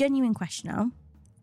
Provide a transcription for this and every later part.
Genuine question now.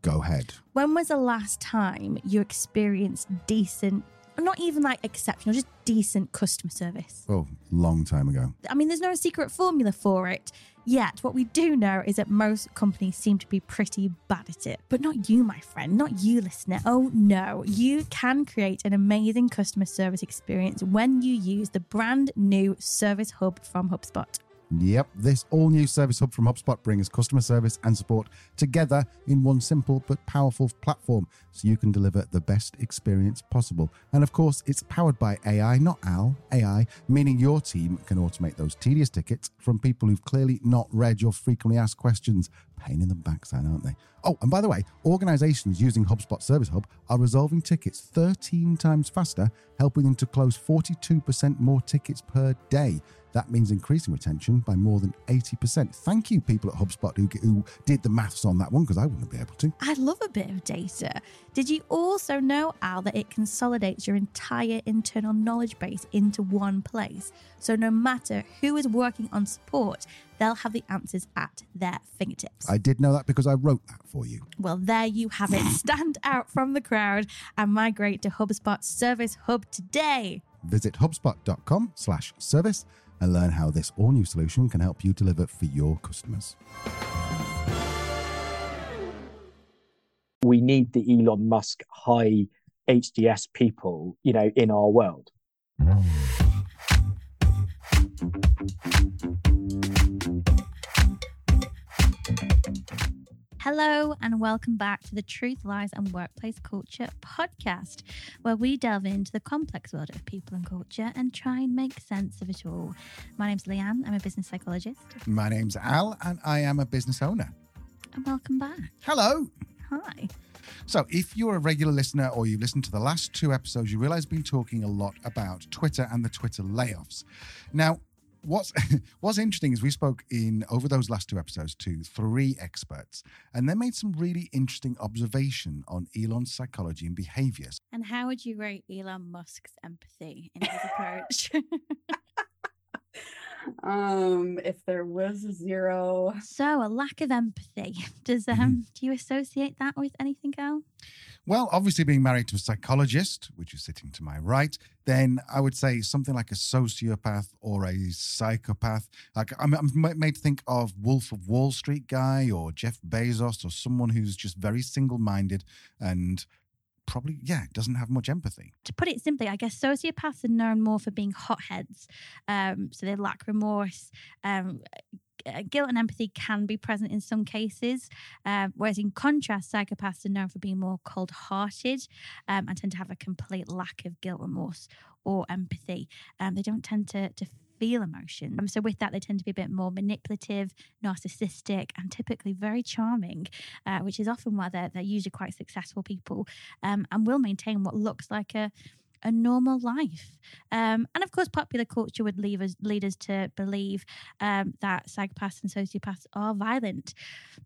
Go ahead. When was the last time you experienced decent, not even like exceptional, just decent customer service? Oh, long time ago. I mean, there's no secret formula for it. Yet, what we do know is that most companies seem to be pretty bad at it. But not you, my friend, not you, listener. Oh no, you can create an amazing customer service experience when you use the brand new Service Hub from HubSpot. Yep, this all new Service Hub from HubSpot brings customer service and support together in one simple but powerful platform so you can deliver the best experience possible. And of course, it's powered by AI, not AL, AI, meaning your team can automate those tedious tickets from people who've clearly not read your frequently asked questions. Pain in the backside, aren't they? Oh, and by the way, organizations using HubSpot Service Hub are resolving tickets 13 times faster, helping them to close 42% more tickets per day. That means increasing retention by more than 80%. Thank you, people at HubSpot who, who did the maths on that one, because I wouldn't be able to. I love a bit of data. Did you also know, Al, that it consolidates your entire internal knowledge base into one place? So no matter who is working on support, they'll have the answers at their fingertips. I did know that because I wrote that for you. Well, there you have it. Stand out from the crowd and migrate to HubSpot Service Hub today. Visit hubspot.com slash service and learn how this all new solution can help you deliver for your customers. We need the Elon Musk high HDS people, you know, in our world. Hello, and welcome back to the Truth, Lies, and Workplace Culture podcast, where we delve into the complex world of people and culture and try and make sense of it all. My name's Leanne, I'm a business psychologist. My name's Al, and I am a business owner. And welcome back. Hello. Hi. So, if you're a regular listener or you've listened to the last two episodes, you realize I've been talking a lot about Twitter and the Twitter layoffs. Now, what's what's interesting is we spoke in over those last two episodes to three experts and they made some really interesting observation on Elon's psychology and behaviors. And how would you rate Elon Musk's empathy in his approach? um if there was a zero so a lack of empathy does um do you associate that with anything else well obviously being married to a psychologist which is sitting to my right then i would say something like a sociopath or a psychopath. Like i'm, I'm made to think of wolf of wall street guy or jeff bezos or someone who's just very single-minded and probably, yeah, doesn't have much empathy. To put it simply, I guess sociopaths are known more for being hotheads. Um, so they lack remorse. Um, guilt and empathy can be present in some cases, uh, whereas in contrast, psychopaths are known for being more cold hearted um, and tend to have a complete lack of guilt, remorse, or empathy. Um, they don't tend to, to feel emotion. Um, so, with that, they tend to be a bit more manipulative, narcissistic, and typically very charming, uh, which is often why they're, they're usually quite successful people um, and will maintain what looks like a a normal life. Um, and of course, popular culture would leave us, lead us to believe um, that psychopaths and sociopaths are violent.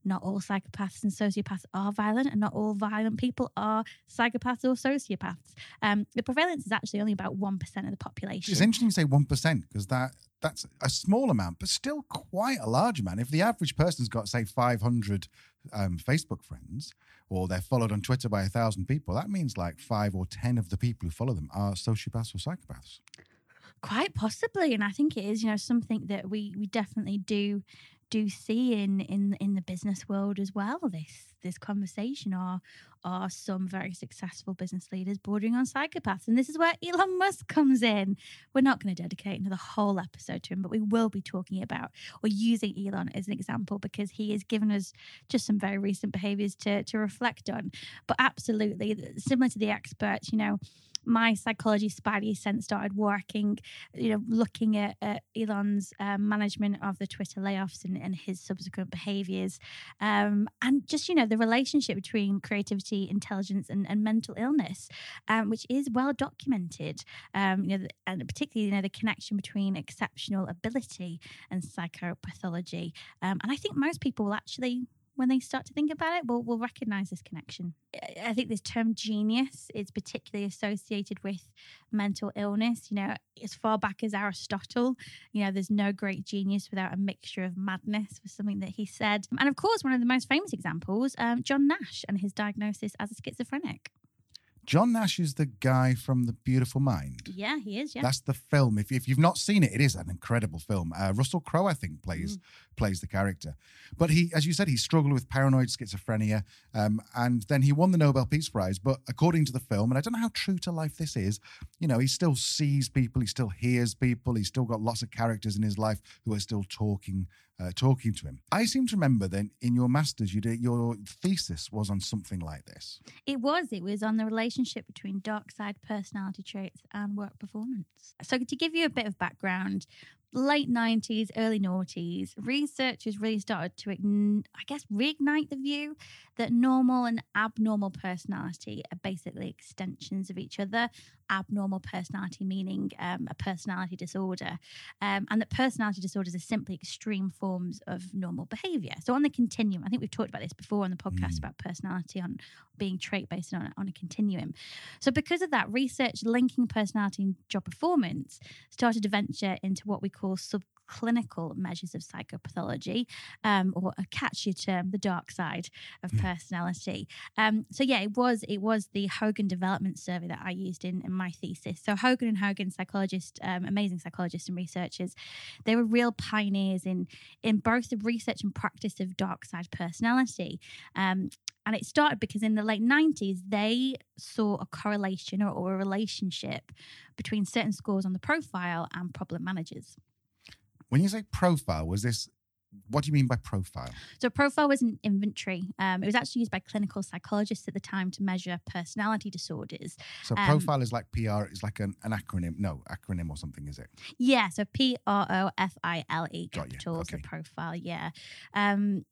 Not all psychopaths and sociopaths are violent, and not all violent people are psychopaths or sociopaths. Um, the prevalence is actually only about 1% of the population. It's interesting to say 1% because that that's a small amount, but still quite a large amount. If the average person's got, say, 500 um, Facebook friends, or they're followed on Twitter by a thousand people, that means like five or 10 of the people who follow them are sociopaths or psychopaths. Quite possibly. And I think it is, you know, something that we, we definitely do do see in in in the business world as well this this conversation are are some very successful business leaders bordering on psychopaths? And this is where Elon Musk comes in. We're not going to dedicate another whole episode to him but we will be talking about or using Elon as an example because he has given us just some very recent behaviors to to reflect on. But absolutely similar to the experts you know my psychology spidey sense started working, you know, looking at, at Elon's um, management of the Twitter layoffs and, and his subsequent behaviors. Um, and just, you know, the relationship between creativity, intelligence, and, and mental illness, um, which is well documented. Um, you know, and particularly, you know, the connection between exceptional ability and psychopathology. Um, and I think most people will actually when they start to think about it will will recognize this connection. I- think this term genius is particularly associated with mental illness. You know, as far back as Aristotle, you know, there's no great genius without a mixture of madness, was something that he said. And of course, one of the most famous examples, um, John Nash and his diagnosis as a schizophrenic. John Nash is the guy from The Beautiful Mind. Yeah, he is. Yeah. That's the film. If, if you've not seen it, it is an incredible film. Uh, Russell Crowe, I think, plays Mm. plays the character. But he, as you said, he struggled with paranoid schizophrenia, um, and then he won the Nobel Peace Prize. But according to the film, and I don't know how true to life this is, you know, he still sees people, he still hears people, he's still got lots of characters in his life who are still talking. Uh, talking to him. I seem to remember that in your masters, you did your thesis was on something like this. It was. It was on the relationship between dark side personality traits and work performance. So, to give you a bit of background, late 90s, early noughties, researchers really started to, I guess, reignite the view that normal and abnormal personality are basically extensions of each other. Abnormal personality meaning um, a personality disorder, um, and that personality disorders are simply extreme forms of normal behavior. So, on the continuum, I think we've talked about this before on the podcast Mm. about personality on being trait based on, on a continuum. So, because of that, research linking personality and job performance started to venture into what we call subclinical measures of psychopathology, um, or a catchy term, the dark side of Yeah. personality. Um, so, yeah, it was it was the Hogan Development Survey that I used in, in my thesis. So, Hogan and Hogan, psychologists, um, amazing psychologists and researchers, they were real pioneers in in both the research and practice of dark side personality. Um, and it started because in the late 90s, they saw a correlation or, or a relationship between certain scores on the profile and problem managers. When you say profile, was this? What do you mean by profile? So, profile was an inventory. Um, it was actually used by clinical psychologists at the time to measure personality disorders. So Um, profile is like PR, it's like an, an acronym. No, acronym or something, is it? Yeah, so P R O F I L E Got you, capitals the okay. profile. Yeah. Um,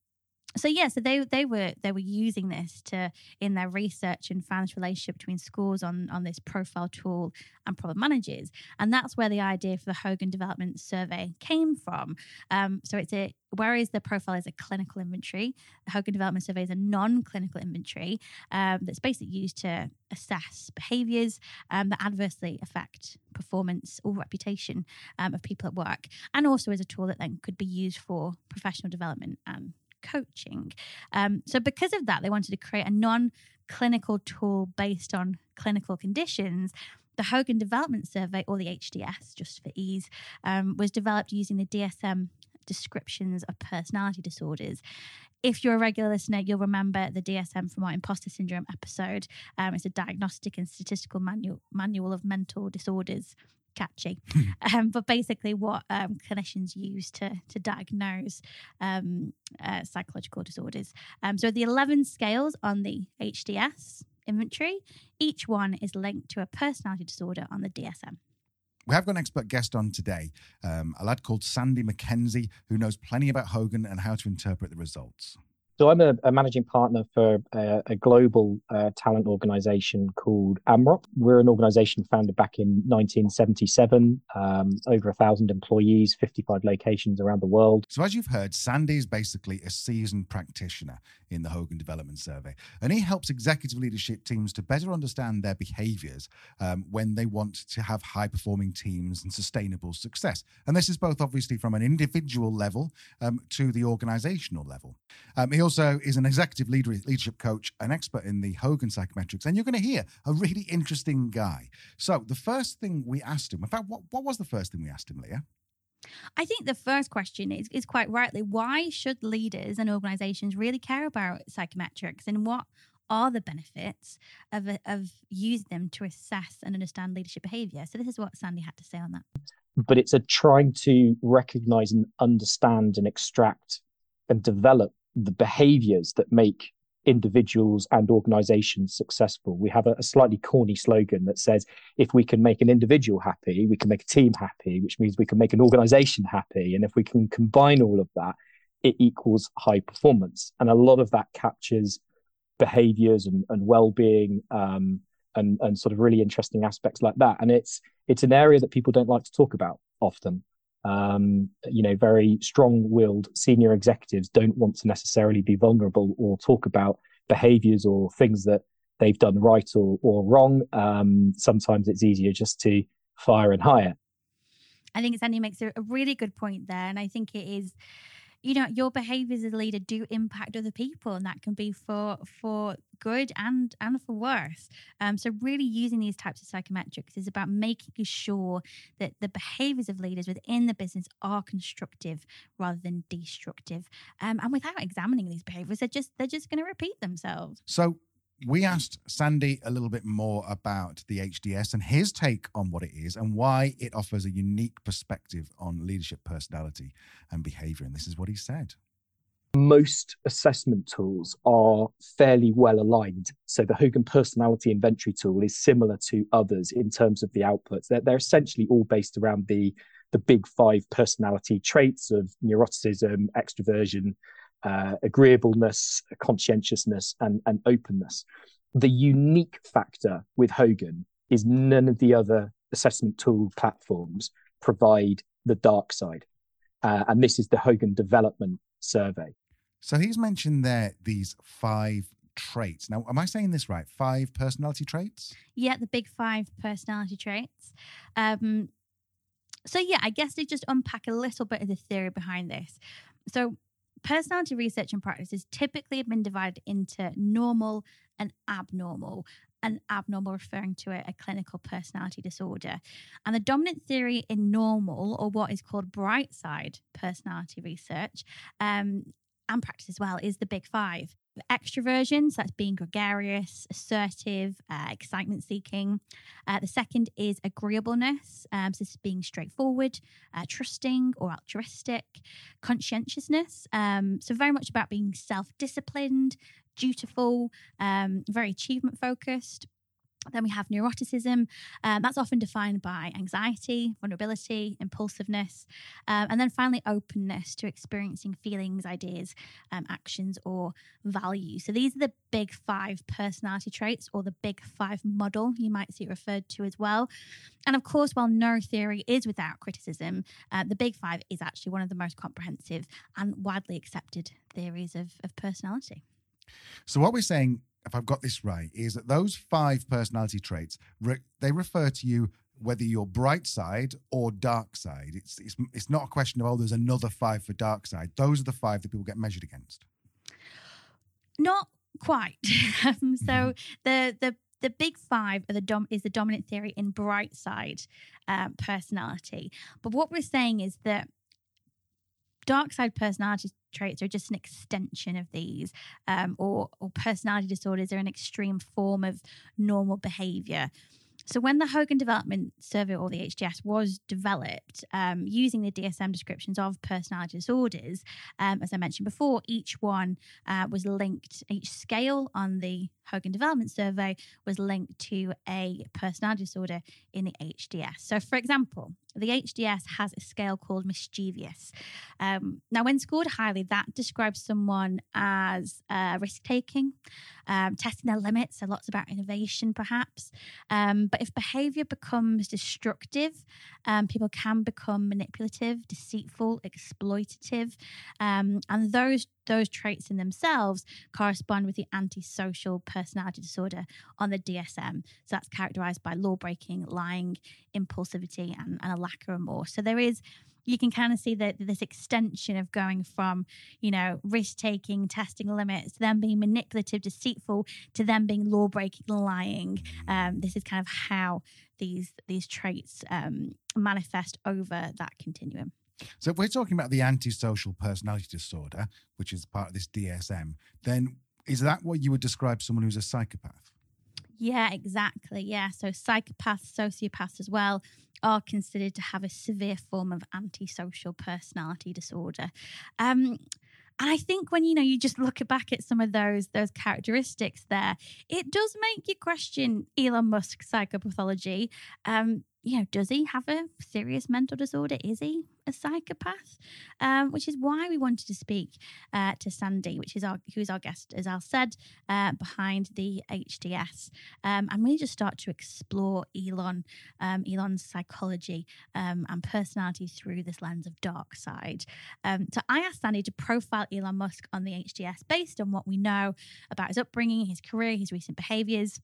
so yeah, so they they were they were using this to in their research and found this relationship between scores on on this profile tool and problem managers, and that's where the idea for the Hogan Development Survey came from. Um, so it's a whereas the profile is a clinical inventory, the Hogan Development Survey is a non-clinical inventory um, that's basically used to assess behaviours um, that adversely affect performance or reputation um, of people at work, and also as a tool that then could be used for professional development and coaching. Um, so, because of that, they wanted to create a non clinical tool based on clinical conditions. The Hogan Development Survey, or the HDS, just for ease, um, was developed using the DSM descriptions of personality disorders. If you're a regular listener, you'll remember the DSM from our imposter syndrome episode. Um, it's a diagnostic and statistical manual manual of mental disorders. Catchy, um, but basically, what um, clinicians use to to diagnose um, uh, psychological disorders. Um, so the eleven scales on the HDS inventory, each one is linked to a personality disorder on the DSM. We have got an expert guest on today, um, a lad called Sandy McKenzie, who knows plenty about Hogan and how to interpret the results. So I'm a, a managing partner for a, a global uh, talent organization called Amrop. We're an organization founded back in 1977, um, over a thousand employees, 55 locations around the world. So, as you've heard, Sandy is basically a seasoned practitioner in the Hogan Development Survey, and he helps executive leadership teams to better understand their behaviors um, when they want to have high performing teams and sustainable success. And this is both obviously from an individual level um, to the organizational level. Um, he also is an executive leader, leadership coach, an expert in the Hogan psychometrics, and you're going to hear a really interesting guy. So, the first thing we asked him, in fact, what, what was the first thing we asked him, Leah? I think the first question is, is quite rightly why should leaders and organizations really care about psychometrics and what are the benefits of, of using them to assess and understand leadership behavior? So, this is what Sandy had to say on that. But it's a trying to recognize and understand and extract and develop the behaviors that make individuals and organizations successful. We have a, a, slightly corny slogan that says if we can make an individual happy, we can make a team happy, which means we can make an organization happy. And if we can combine all of that, it equals high performance. And a lot of that captures behaviors and, and well-being um, and, and sort of really interesting aspects like that. And it's it's an area that people don't like to talk about often. Um, you know, very strong-willed senior executives don't want to necessarily be vulnerable or talk about behaviors or things that they've done right or, or wrong. Um, sometimes it's easier just to fire and hire. I think Sandy makes a, a really good point there. And I think it is you know your behaviors as a leader do impact other people and that can be for for good and and for worse. Um, so really using these types of psychometrics is about making sure that the behaviors of leaders within the business are constructive rather than destructive. Um, and without examining these behaviors they're just they're just going to repeat themselves. So we asked Sandy a little bit more about the HDS and his take on what it is and why it offers a unique perspective on leadership personality and behavior. And this is what he said. Most assessment tools are fairly well aligned. So the Hogan Personality Inventory tool is similar to others in terms of the outputs. They're, they're essentially all based around the the big five personality traits of neuroticism, extroversion, uh, agreeableness, conscientiousness, and, and openness. The unique factor with Hogan is none of the other assessment tool platforms provide the dark side. Uh, and this is the Hogan Development Survey. So he's mentioned there these five traits. Now, am I saying this right? Five personality traits? Yeah, the big five personality traits. Um, so, yeah, I guess they just unpack a little bit of the theory behind this. So, personality research and practice has typically been divided into normal and abnormal and abnormal referring to a, a, clinical personality disorder. And the dominant theory in normal, or what is called bright side personality research, um, and practice as well, is the big five extroversion, so that's being gregarious, assertive, uh, excitement seeking. Uh, the second is agreeableness, um, so this is being straightforward, uh, trusting, or altruistic. Conscientiousness, um, so very much about being self disciplined, dutiful, um, very achievement focused. Then we have neuroticism. Um, that's often defined by anxiety, vulnerability, impulsiveness. Um, and then finally, openness to experiencing feelings, ideas, um, actions, or values. So these are the big five personality traits or the big five model, you might see it referred to as well. And of course, while neurotheory is without criticism, uh, the big five is actually one of the most comprehensive and widely accepted theories of, of personality. So, what we're saying if I've got this right, is that those five personality traits re- they refer to you whether you're bright side or dark side. It's, it's it's not a question of oh, there's another five for dark side. Those are the five that people get measured against. Not quite. um, so mm-hmm. the the the big five are the dom- is the dominant theory in bright side um, personality. But what we're saying is that dark side personality traits are just an extension of these, um, or, or personality disorders are an extreme form of normal behavior. So, when the Hogan Development Survey or the HDS was developed um, using the DSM descriptions of personality disorders, um, as I mentioned before, each one uh, was linked, each scale on the Hogan Development Survey was linked to a personality disorder in the HDS. So, for example, the HDS has a scale called mischievous. Um, now, when scored highly, that describes someone as uh, risk taking, um, testing their limits, so lots about innovation perhaps. Um, but if behavior becomes destructive, um, people can become manipulative, deceitful, exploitative. Um, and those those traits in themselves correspond with the antisocial personality disorder on the DSM. So that's characterized by law breaking, lying, impulsivity, and, and a lack of remorse. So there is you can kind of see that this extension of going from, you know, risk taking, testing limits, to them being manipulative, deceitful, to them being law breaking, lying. Um, this is kind of how these these traits um, manifest over that continuum. So if we're talking about the antisocial personality disorder, which is part of this DSM, then is that what you would describe someone who's a psychopath? Yeah, exactly. Yeah. So psychopaths, sociopaths as well are considered to have a severe form of antisocial personality disorder. Um, and I think when you know you just look back at some of those those characteristics there, it does make you question Elon Musk's psychopathology. Um, you know, does he have a serious mental disorder? Is he a psychopath, um, which is why we wanted to speak uh, to Sandy, which is our who's our guest, as Al said, uh, behind the HDS, um, and really just start to explore Elon, um, Elon's psychology um, and personality through this lens of dark side. Um, so I asked Sandy to profile Elon Musk on the HDS based on what we know about his upbringing, his career, his recent behaviors.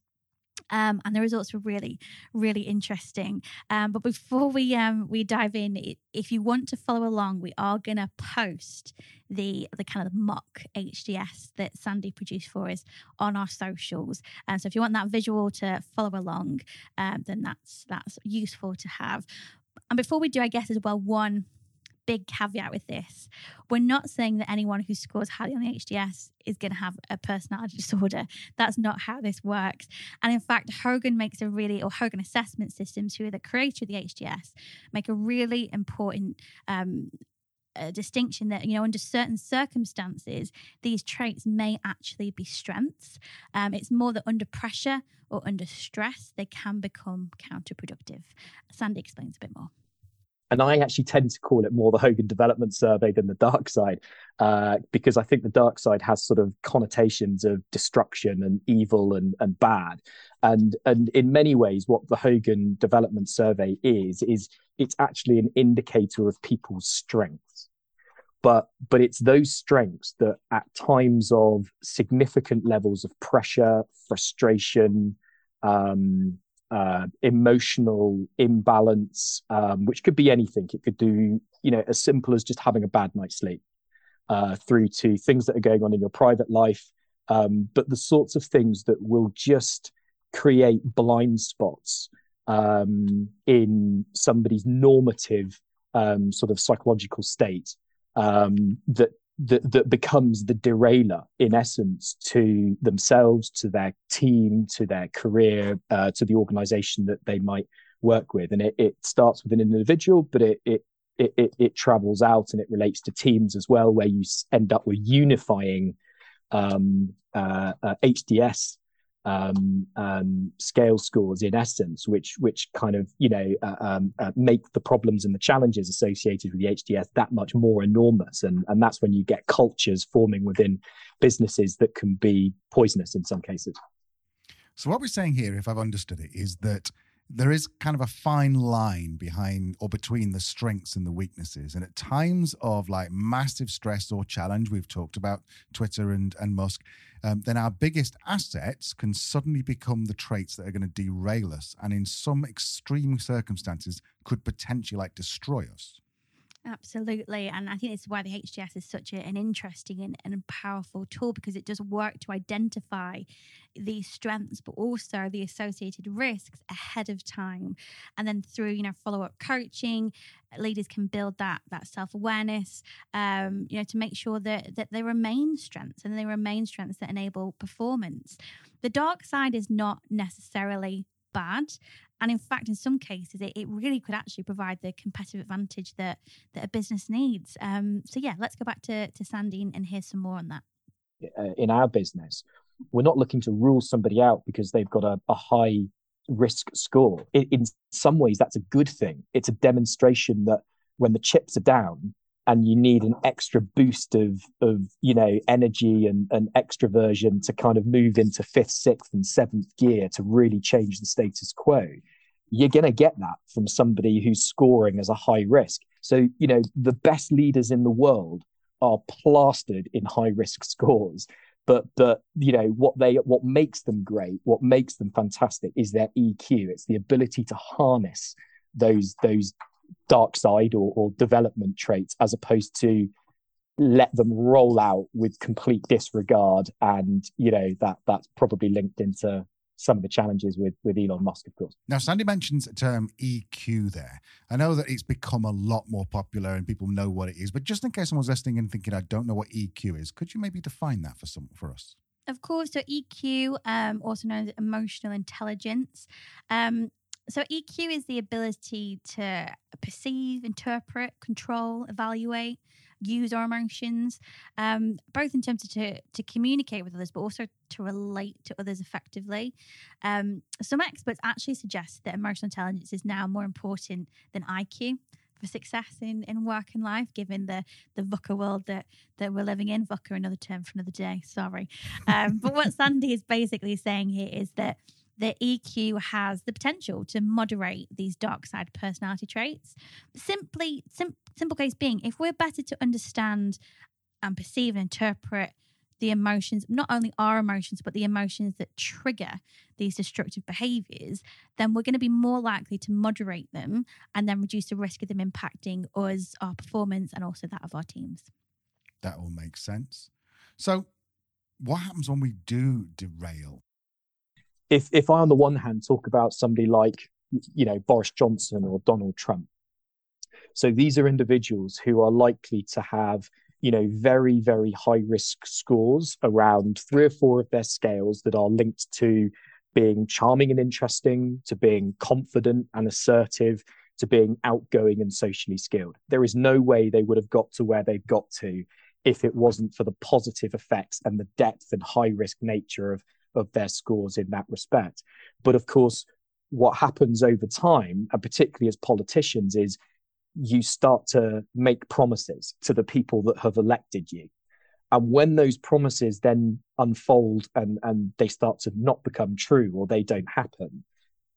Um, and the results were really, really interesting. Um, but before we um, we dive in, if you want to follow along, we are going to post the the kind of mock HDS that Sandy produced for us on our socials. And so if you want that visual to follow along, um, then that's that's useful to have. And before we do, I guess as well, one big caveat with this. We're not saying that anyone who scores highly on the HDS is going to have a personality disorder. That's not how this works. And in fact, Hogan makes a really, or Hogan Assessment Systems, who are the creator of the HDS, make a really important um, distinction that you know under certain circumstances these traits may actually be strengths um, it's more that under pressure or under stress they can become counterproductive sandy explains a bit more and I actually tend to call it more the Hogan Development Survey than the dark side, uh, because I think the dark side has sort of connotations of destruction and evil and and bad, and and in many ways, what the Hogan Development Survey is is it's actually an indicator of people's strengths, but but it's those strengths that at times of significant levels of pressure, frustration. Um, uh, emotional imbalance, um, which could be anything. It could do, you know, as simple as just having a bad night's sleep, uh, through to things that are going on in your private life, um, but the sorts of things that will just create blind spots um, in somebody's normative um, sort of psychological state um, that that, that becomes the derailer in essence to themselves, to their team, to their career, uh, to the organization that they might work with. And it, it starts with an individual, but it, it it, it, travels out and it relates to teams as well, where you end up with unifying um, uh, uh, HDS um, um, scale scores in essence, which which kind of you know uh, um, uh, make the problems and the challenges associated with the HDS that much more enormous, and and that's when you get cultures forming within businesses that can be poisonous in some cases. So what we're saying here, if I've understood it, is that there is kind of a fine line behind or between the strengths and the weaknesses. And at times of like massive stress or challenge, we've talked about Twitter and, and Musk, um, then our biggest assets can suddenly become the traits that are going to derail us. And in some extreme circumstances, could potentially like destroy us. Absolutely. And I think it's why the HDS is such a, an interesting and, and powerful tool because it does work to identify these strengths, but also the associated risks ahead of time. And then through, you know, follow-up coaching, leaders can build that that self-awareness, um, you know, to make sure that that they remain strengths and they remain strengths that enable performance. The dark side is not necessarily bad. And in fact, in some cases, it, it really could actually provide the competitive advantage that that a business needs. Um, so yeah, let's go back to, to Sandy and, and hear some more on that. Uh, in our business, we're not looking to rule somebody out because they've got a, a high risk score. In, in some ways, that's a good thing. It's a demonstration that when the chips are down, and you need an extra boost of of you know energy and, and extroversion to kind of move into fifth sixth and seventh gear to really change the status quo you're going to get that from somebody who's scoring as a high risk. So you know the best leaders in the world are plastered in high risk scores but but you know what they what makes them great what makes them fantastic is their eq it's the ability to harness those those dark side or, or development traits as opposed to let them roll out with complete disregard and you know that that's probably linked into some of the challenges with with Elon Musk, of course. Now, Sandy mentions the term EQ there. I know that it's become a lot more popular and people know what it is, but just in case someone's listening and thinking, I don't know what EQ is, could you maybe define that for some for us? Of course. So EQ, um, also known as emotional intelligence, um, so EQ is the ability to perceive, interpret, control, evaluate, use our emotions, um, both in terms of to, to communicate with others, but also to relate to others effectively. Um, some experts actually suggest that emotional intelligence is now more important than IQ. for success in, in work and life, given the the VUCA world that that we're living in. VUCA, another term for another day. Sorry, um, but what Sandy is basically saying here is that the EQ has the potential to moderate these dark side personality traits. Simply, sim- simple case being, if we're better to understand and perceive and interpret the emotions, not only our emotions, but the emotions that trigger these destructive behaviors, then we're going to be more likely to moderate them and then reduce the risk of them impacting us, our performance, and also that of our teams. That all makes sense. So, what happens when we do derail? If if I on the one hand talk about somebody like you know Boris Johnson or Donald Trump, so these are individuals who are likely to have you know, very, very high risk scores around three or four of their scales that are linked to being charming and interesting, to being confident and assertive, to being outgoing and socially skilled. There is no way they would have got to where they've got to if it wasn't for the positive effects and the depth and high risk nature of, of their scores in that respect. But of course, what happens over time, and particularly as politicians, is you start to make promises to the people that have elected you. And when those promises then unfold and, and they start to not become true or they don't happen,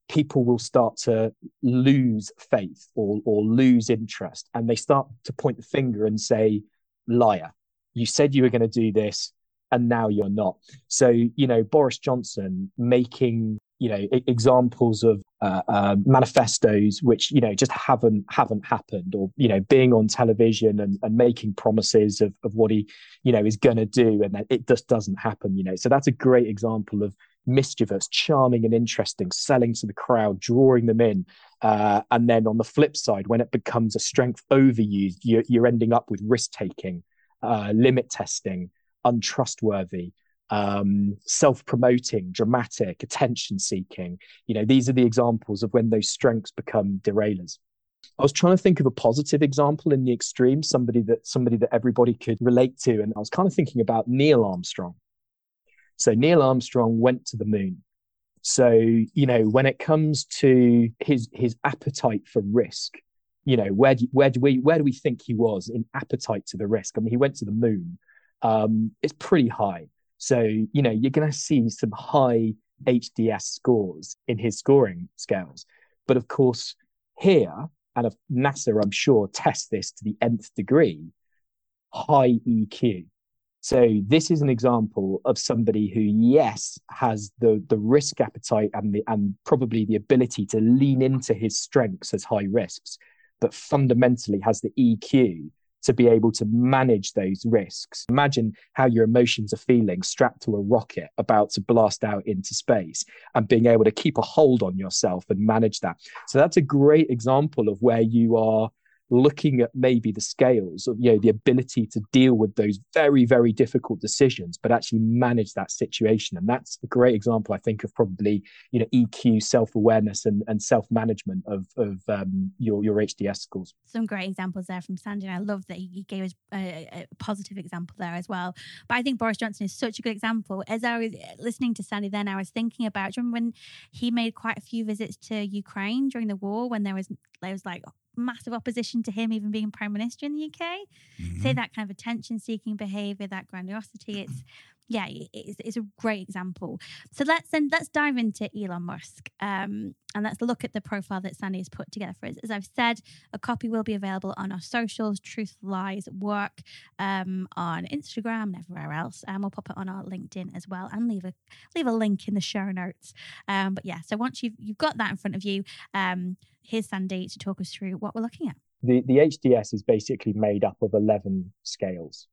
people will start to lose faith or, or lose interest. And they start to point the finger and say, liar, you said you were going to do this and now you're not. So, you know, Boris Johnson making you know examples of uh, uh, manifestos which you know just haven't haven't happened or you know being on television and, and making promises of, of what he you know is going to do and it just doesn't happen you know so that's a great example of mischievous charming and interesting selling to the crowd drawing them in uh, and then on the flip side when it becomes a strength overused you're, you're ending up with risk taking uh, limit testing untrustworthy um, self-promoting, dramatic, attention-seeking. You know, these are the examples of when those strengths become derailers. I was trying to think of a positive example in the extreme, somebody that somebody that everybody could relate to, and I was kind of thinking about Neil Armstrong. So Neil Armstrong went to the moon. So you know, when it comes to his his appetite for risk, you know, where do where do we where do we think he was in appetite to the risk? I mean, he went to the moon. Um, it's pretty high. So, you know, you're going to see some high HDS scores in his scoring scales. But of course, here, and of NASA, I'm sure, test this to the nth degree, high EQ. So this is an example of somebody who, yes, has the the risk appetite and the and probably the ability to lean into his strengths as high risks, but fundamentally has the EQ to be able to manage those risks. Imagine how your emotions are feeling strapped to a rocket about to blast out into space and being able to keep a hold on yourself and manage that. So that's a great example of where you are looking at maybe the scales of you know the ability to deal with those very very difficult decisions but actually manage that situation. And that's a great example i think of probably you know eq self-awareness and, and self-management of of um, your your hds scores. Some great examples there from sandy and i love that he gave us a, a positive example there as well. But i think boris johnson is such a good example. As i was listening to sandy then i was thinking about remember when he made quite a few visits to ukraine during the war when there was there was like massive opposition to him even being prime minister in the UK. Mm-hmm. Say that kind of attention seeking behavior, that grandiosity. It's yeah, it's, it's a great example. So let's then let's dive into Elon Musk um, and let's look at the profile that Sandy has put together for us. As I've said, a copy will be available on our socials, Truth Lies Work, um, on Instagram and everywhere else, and we'll pop it on our LinkedIn as well, and leave a leave a link in the show notes. Um, but yeah, so once you've you've got that in front of you, um, here's Sandy to talk us through what we're looking at. The the HDS is basically made up of eleven scales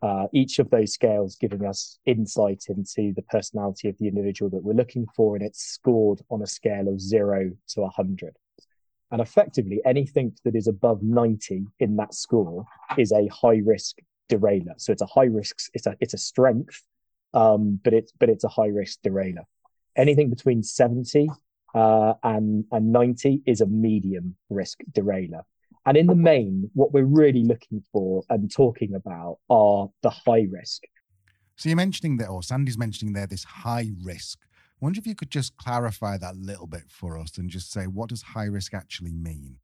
uh, each of those scales giving us insight into the personality of the individual that we're looking for, and it's scored on a scale of zero to 100. And effectively, anything that is above 90 in that score is a high risk derailer. So it's a high risk, it's a, it's a strength, um, but, it's, but it's a high risk derailer. Anything between 70 uh, and, and 90 is a medium risk derailer. And in the main, what we're really looking for and talking about are the high risk. So you're mentioning that, or Sandy's mentioning there, this high risk. I wonder if you could just clarify that a little bit for us and just say, what does high risk actually mean?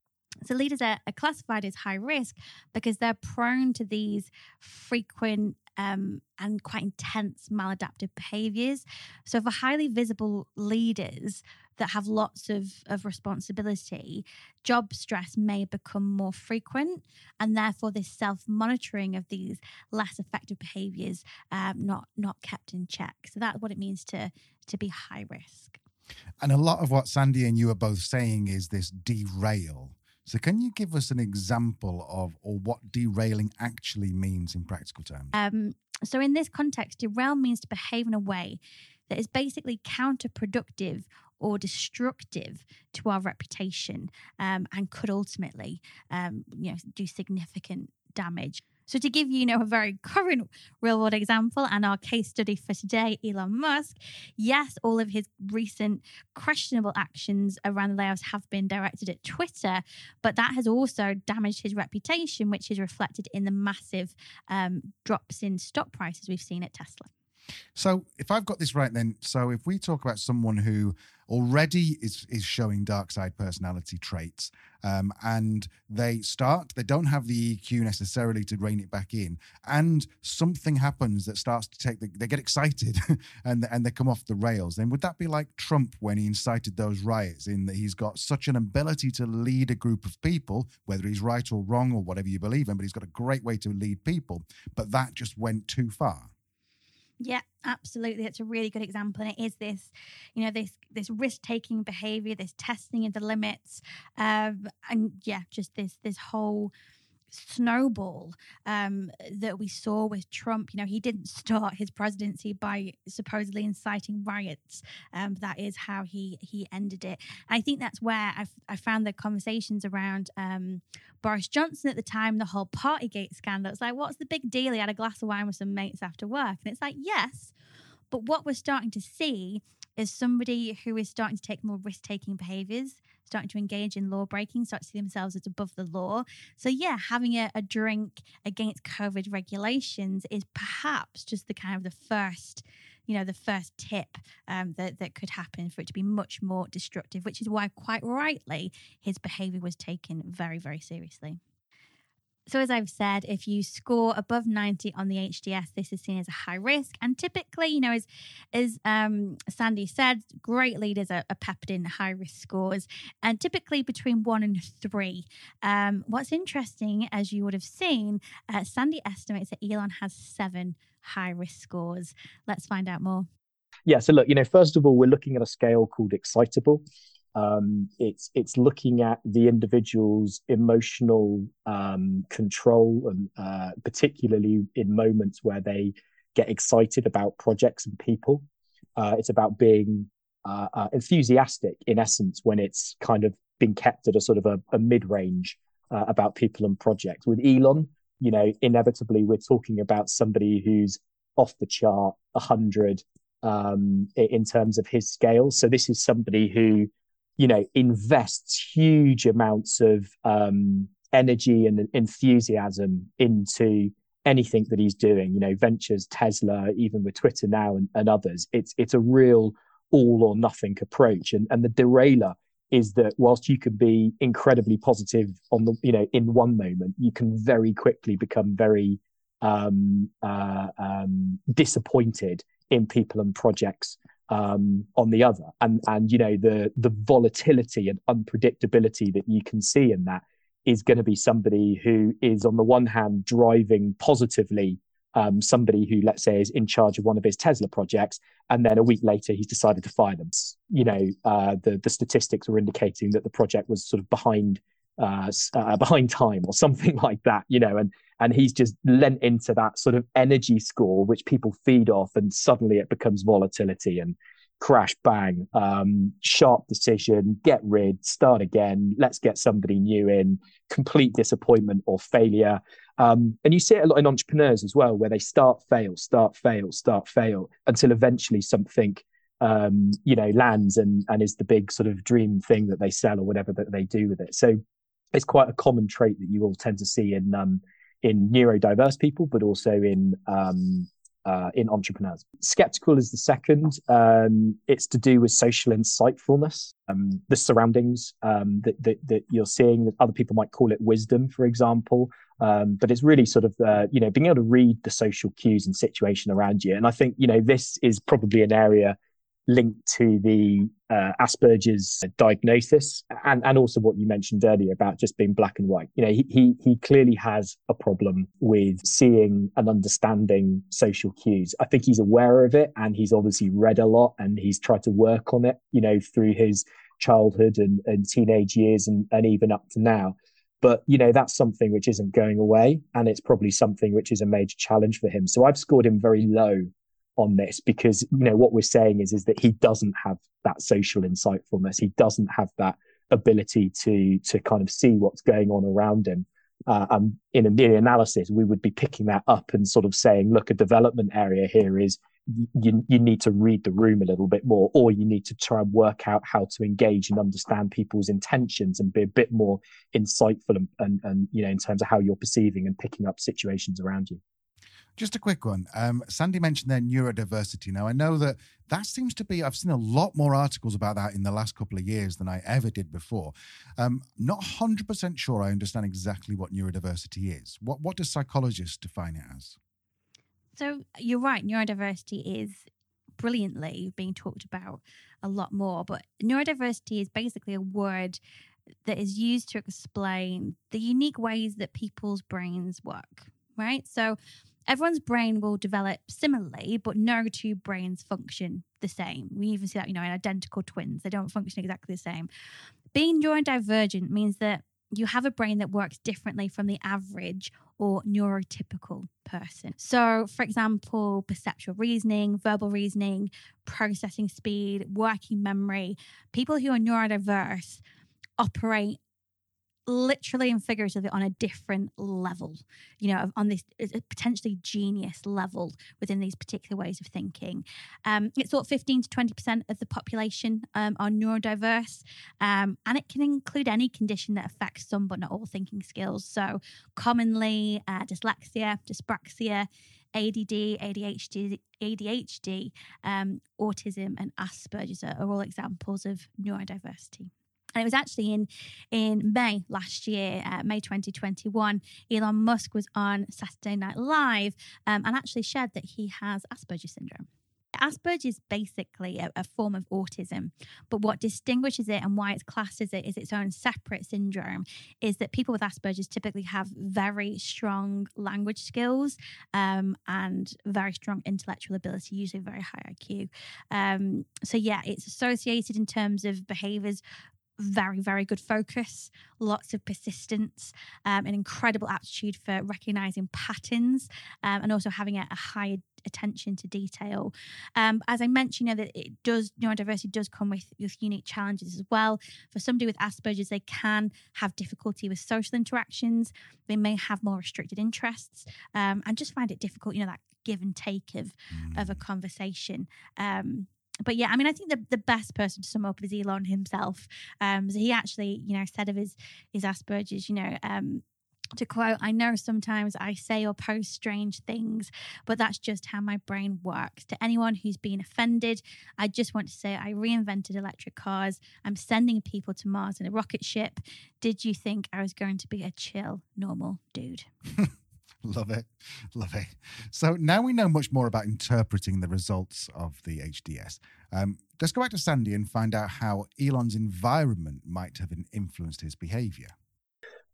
So leaders are, are classified as high risk because they're prone to these frequent um, and quite intense maladaptive behaviors. So for highly visible leaders that have lots of, of responsibility, job stress may become more frequent, and therefore this self-monitoring of these less effective behaviors um, not not kept in check. So that's what it means to to be high risk. And a lot of what Sandy and you are both saying is this derail. So, can you give us an example of or what derailing actually means in practical terms? Um, so, in this context, derail means to behave in a way that is basically counterproductive or destructive to our reputation um, and could ultimately, um, you know, do significant damage. So, to give you, you know, a very current real world example and our case study for today, Elon Musk, yes, all of his recent questionable actions around the layoffs have been directed at Twitter, but that has also damaged his reputation, which is reflected in the massive um, drops in stock prices we've seen at Tesla. So, if I've got this right, then, so if we talk about someone who already is is showing dark side personality traits, um, and they start, they don't have the EQ necessarily to rein it back in, and something happens that starts to take, the, they get excited, and and they come off the rails. Then would that be like Trump when he incited those riots? In that he's got such an ability to lead a group of people, whether he's right or wrong or whatever you believe in, but he's got a great way to lead people, but that just went too far. Yeah, absolutely. It's a really good example. And it is this, you know, this this risk taking behavior, this testing of the limits, um, and yeah, just this this whole snowball um, that we saw with Trump. You know, he didn't start his presidency by supposedly inciting riots. Um, that is how he he ended it. I think that's where I've, I found the conversations around um, Boris Johnson at the time, the whole Partygate scandal. It's like, what's the big deal? He had a glass of wine with some mates after work, and it's like, yes. But what we're starting to see is somebody who is starting to take more risk taking behaviors, starting to engage in law breaking, start to see themselves as above the law. So, yeah, having a, a drink against COVID regulations is perhaps just the kind of the first you know the first tip um, that that could happen for it to be much more destructive, which is why quite rightly his behaviour was taken very very seriously. So, as I've said, if you score above 90 on the HDS, this is seen as a high risk. And typically, you know, as, as um, Sandy said, great leaders are, are peppered in high risk scores, and typically between one and three. Um, what's interesting, as you would have seen, uh, Sandy estimates that Elon has seven high risk scores. Let's find out more. Yeah, so look, you know, first of all, we're looking at a scale called excitable. Um, it's it's looking at the individual's emotional um, control, and uh, particularly in moments where they get excited about projects and people. Uh, it's about being uh, uh enthusiastic, in essence, when it's kind of been kept at a sort of a, a mid range uh, about people and projects. With Elon, you know, inevitably we're talking about somebody who's off the chart, hundred um, in terms of his scale. So this is somebody who you know, invests huge amounts of um, energy and enthusiasm into anything that he's doing. You know, ventures, Tesla, even with Twitter now and, and others. It's it's a real all or nothing approach. And and the derailer is that whilst you can be incredibly positive on the you know in one moment, you can very quickly become very um, uh, um, disappointed in people and projects um, on the other, and and you know the the volatility and unpredictability that you can see in that is going to be somebody who is on the one hand driving positively um, somebody who let's say is in charge of one of his Tesla projects, and then a week later he's decided to fire them. You know uh, the the statistics were indicating that the project was sort of behind uh, uh, behind time or something like that. You know, and and he's just lent into that sort of energy score which people feed off and suddenly it becomes volatility and crash bang um, sharp decision get rid start again let's get somebody new in complete disappointment or failure um, and you see it a lot in entrepreneurs as well where they start fail start fail start fail until eventually something um, you know lands and and is the big sort of dream thing that they sell or whatever that they do with it so it's quite a common trait that you all tend to see in um, in neurodiverse people, but also in um, uh, in entrepreneurs. Skeptical is the second. Um, it's to do with social insightfulness, um, the surroundings um, that, that, that, you're seeing. Other people might call it wisdom, for example. Um, but it's really sort of, uh, you know, being able to read the social cues and situation around you. And I think, you know, this is probably an area linked to the uh, Asperger's diagnosis and, and also what you mentioned earlier about just being black and white. You know, he, he, he clearly has a problem with seeing and understanding social cues. I think he's aware of it and he's obviously read a lot and he's tried to work on it, you know, through his childhood and, and teenage years and, and even up to now. But, you know, that's something which isn't going away. And it's probably something which is a major challenge for him. So I've scored him very low on this because you know what we're saying is is that he doesn't have that social insightfulness. He doesn't have that ability to to kind of see what's going on around him. Uh, and in, in the analysis we would be picking that up and sort of saying look a development area here is you, you need to read the room a little bit more or you need to try and work out how to engage and understand people's intentions and be a bit more insightful and, and, and you know in terms of how you're perceiving and picking up situations around you just a quick one. Um, Sandy mentioned their neurodiversity. Now, I know that that seems to be, I've seen a lot more articles about that in the last couple of years than I ever did before. Um, not 100% sure I understand exactly what neurodiversity is. What, what does psychologists define it as? So you're right, neurodiversity is brilliantly being talked about a lot more, but neurodiversity is basically a word that is used to explain the unique ways that people's brains work, right? So everyone's brain will develop similarly, but no two brains function the same. We even see that, you know, in identical twins, they don't function exactly the same. Being neurodivergent means that you have a brain that works differently from the average or neurotypical person. So, for example, perceptual reasoning, verbal reasoning, processing speed, working memory, people who are neurodiverse operate literally and figuratively on a different level, you know, on this potentially genius level within these particular ways of thinking. Um, it's thought 15 to 20% of the population um, are neurodiverse, um, and it can include any condition that affects some but not all thinking skills. So, commonly, uh, dyslexia, dyspraxia, ADD, ADHD, ADHD, um, autism, and Asperger's are, are all examples of neurodiversity. And it was actually in in May last year, uh, May 2021, Elon Musk was on Saturday Night Live um, and actually shared that he has Asperger's syndrome. Asperger's is basically a, a, form of autism, but what distinguishes it and why it's classed as it is its own separate syndrome is that people with Asperger's typically have very strong language skills um, and very strong intellectual ability, usually very high IQ. Um, so yeah, it's associated in terms of behaviors very, very good focus, lots of persistence, um, an incredible aptitude for recognizing patterns, um, and also having a, a high attention to detail. Um, as I mentioned, you know, that it does neurodiversity does come with, with unique challenges as well. For somebody with Asperger's, they can have difficulty with social interactions. They may have more restricted interests, um, and just find it difficult. You know, that give and take of of a mm. conversation. Um, but yeah, I mean, I think the, the best person to sum up is Elon himself. Um, so he actually, you know, said of his his Asperger's, you know, um, to quote, I know sometimes I say or post strange things, but that's just how my brain works. To anyone who's been offended, I just want to say I reinvented electric cars. I'm sending people to Mars in a rocket ship. Did you think I was going to be a chill, normal dude? Love it. Love it. So now we know much more about interpreting the results of the HDS. Um, let's go back to Sandy and find out how Elon's environment might have influenced his behavior.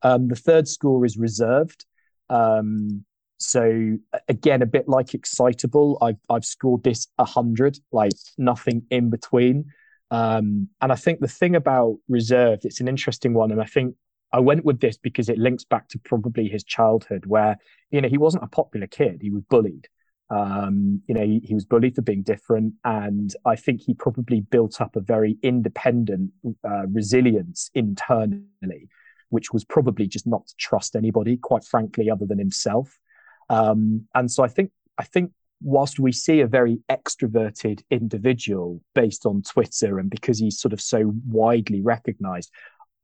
Um, the third score is reserved. Um, so again, a bit like excitable, I've I've scored this a hundred, like nothing in between. Um, and I think the thing about reserved, it's an interesting one, and I think I went with this because it links back to probably his childhood, where you know he wasn't a popular kid; he was bullied. Um, you know, he, he, was bullied for being different, and I think he probably built up a very independent uh, resilience internally, which was probably just not to trust anybody, quite frankly, other than himself. Um, and so I think I think whilst we see a very extroverted individual based on Twitter and because he's sort of so widely recognized,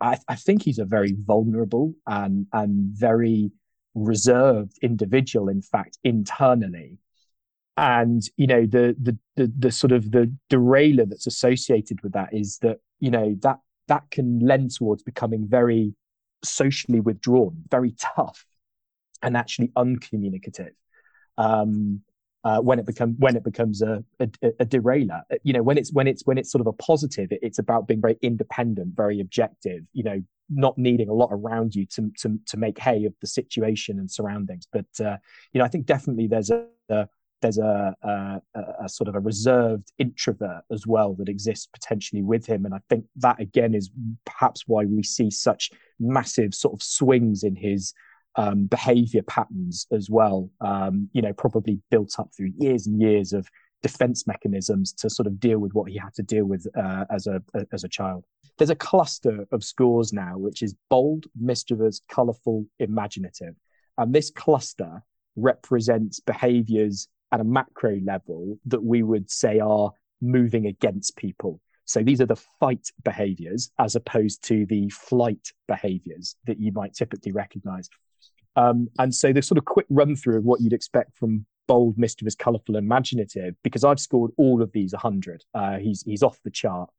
I, I think he's a very vulnerable and and very reserved individual. In fact, internally, and you know the, the the the sort of the derailer that's associated with that is that you know that that can lend towards becoming very socially withdrawn, very tough, and actually uncommunicative. Um, uh, when it becomes when it becomes a, a, a, derailer, you know, when it's when it's when it's sort of a positive, it, it's about being very independent, very objective. You know, not needing a lot around you to to to make hay of the situation and surroundings. But uh, you know, I think definitely there's a, a there's a, a, a, sort of a reserved introvert as well that exists potentially with him. And I think that again is perhaps why we see such massive sort of swings in his um, behavior patterns as well. Um, you know, probably built up through years and years of defense mechanisms to sort of deal with what he had to deal with uh, as a as a child. There's a cluster of scores now, which is bold, mischievous, colourful, imaginative, and this cluster represents behaviors at a macro level that we would say are moving against people. So these are the fight behaviors as opposed to the flight behaviors that you might typically recognize. Um, and so the sort of quick run through of what you'd expect from bold, mischievous, colorful, and imaginative, because I've scored all of these 100. Uh, he's, he's off the chart.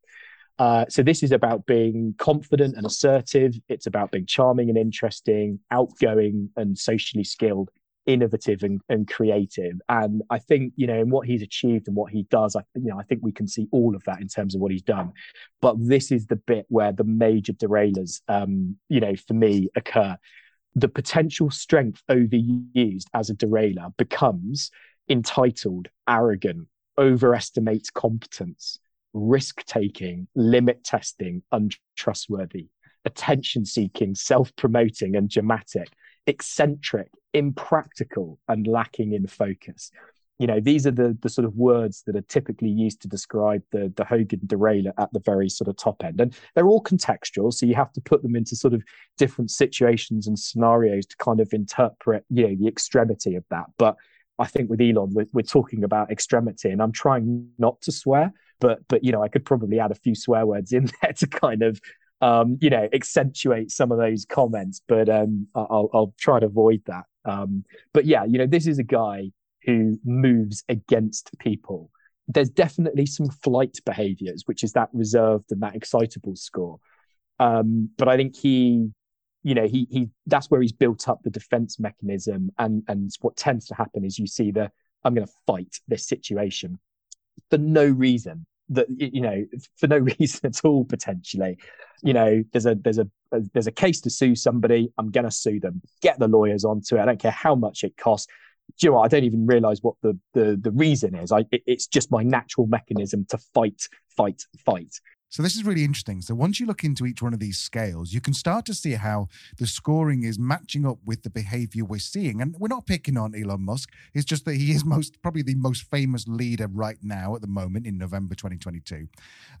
Uh, so this is about being confident and assertive. It's about being charming and interesting, outgoing and socially skilled innovative and, and creative. And I think, you know, in what he's achieved and what he does, I you know, I think we can see all of that in terms of what he's done. But this is the bit where the major derailers, um, you know, for me occur. The potential strength overused as a derailer becomes entitled, arrogant, overestimates competence, risk taking, limit testing, untrustworthy, attention seeking, self promoting, and dramatic, eccentric, impractical and lacking in focus. You know, these are the the sort of words that are typically used to describe the the Hogan derailer at the very sort of top end, and they're all contextual. So you have to put them into sort of different situations and scenarios to kind of interpret, you know, the extremity of that. But I think with Elon, we're, we're talking about extremity, and I'm trying not to swear, but but you know, I could probably add a few swear words in there to kind of um, you know, accentuate some of those comments, but um, I'll, I'll try to avoid that. Um, but yeah, you know, this is a guy who moves against people. There's definitely some flight behaviors, which is that reserved and that excitable score. Um, but I think he, you know, he he that's where he's built up the defense mechanism, and and what tends to happen is you see the I'm going to fight this situation for no reason that you know for no reason at all potentially. You know there's a there's a, a there's a case to sue somebody i'm going to sue them. Get the lawyers onto it. I don't care how much it costs you know what? I don't even realize what the, the, the reason is. I, it, it's just my natural mechanism to fight, fight, fight. So this is really interesting. So once you look into each one of these scales, you can start to see how the scoring is matching up with the behavior we're seeing. And we're not picking on Elon Musk. It's just that he is most probably the most famous leader right now at the moment in November 2022.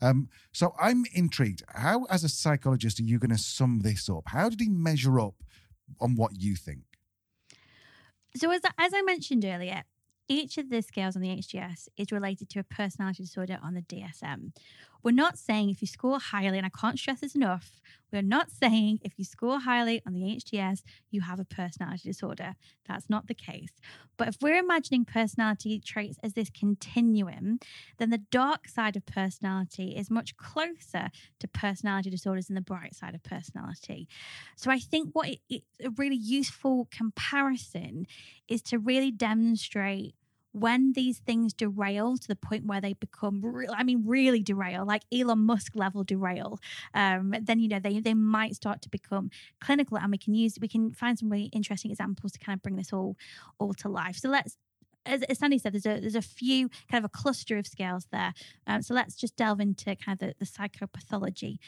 Um, so I'm intrigued. How, as a psychologist, are you going to sum this up? How did he measure up on what you think? So as as I mentioned earlier, each of the scales on the HDS is related to a personality disorder on the DSM. We're not saying if you score highly, and I can't stress this enough, we're not saying if you score highly on the HDS, you have a personality disorder. That's not the case. But if we're imagining personality traits as this continuum, then the dark side of personality is much closer to personality disorders than the bright side of personality. So I think what it, it, a really useful comparison is to really demonstrate when these things derail to the point where they become, re- I mean, really derail, like Elon Musk level derail, um, then you know they they might start to become clinical, and we can use we can find some really interesting examples to kind of bring this all all to life. So let's as, Sandy said, there's a there's a few kind of a cluster of scales there. Um, so let's just delve into kind of the, the psychopathology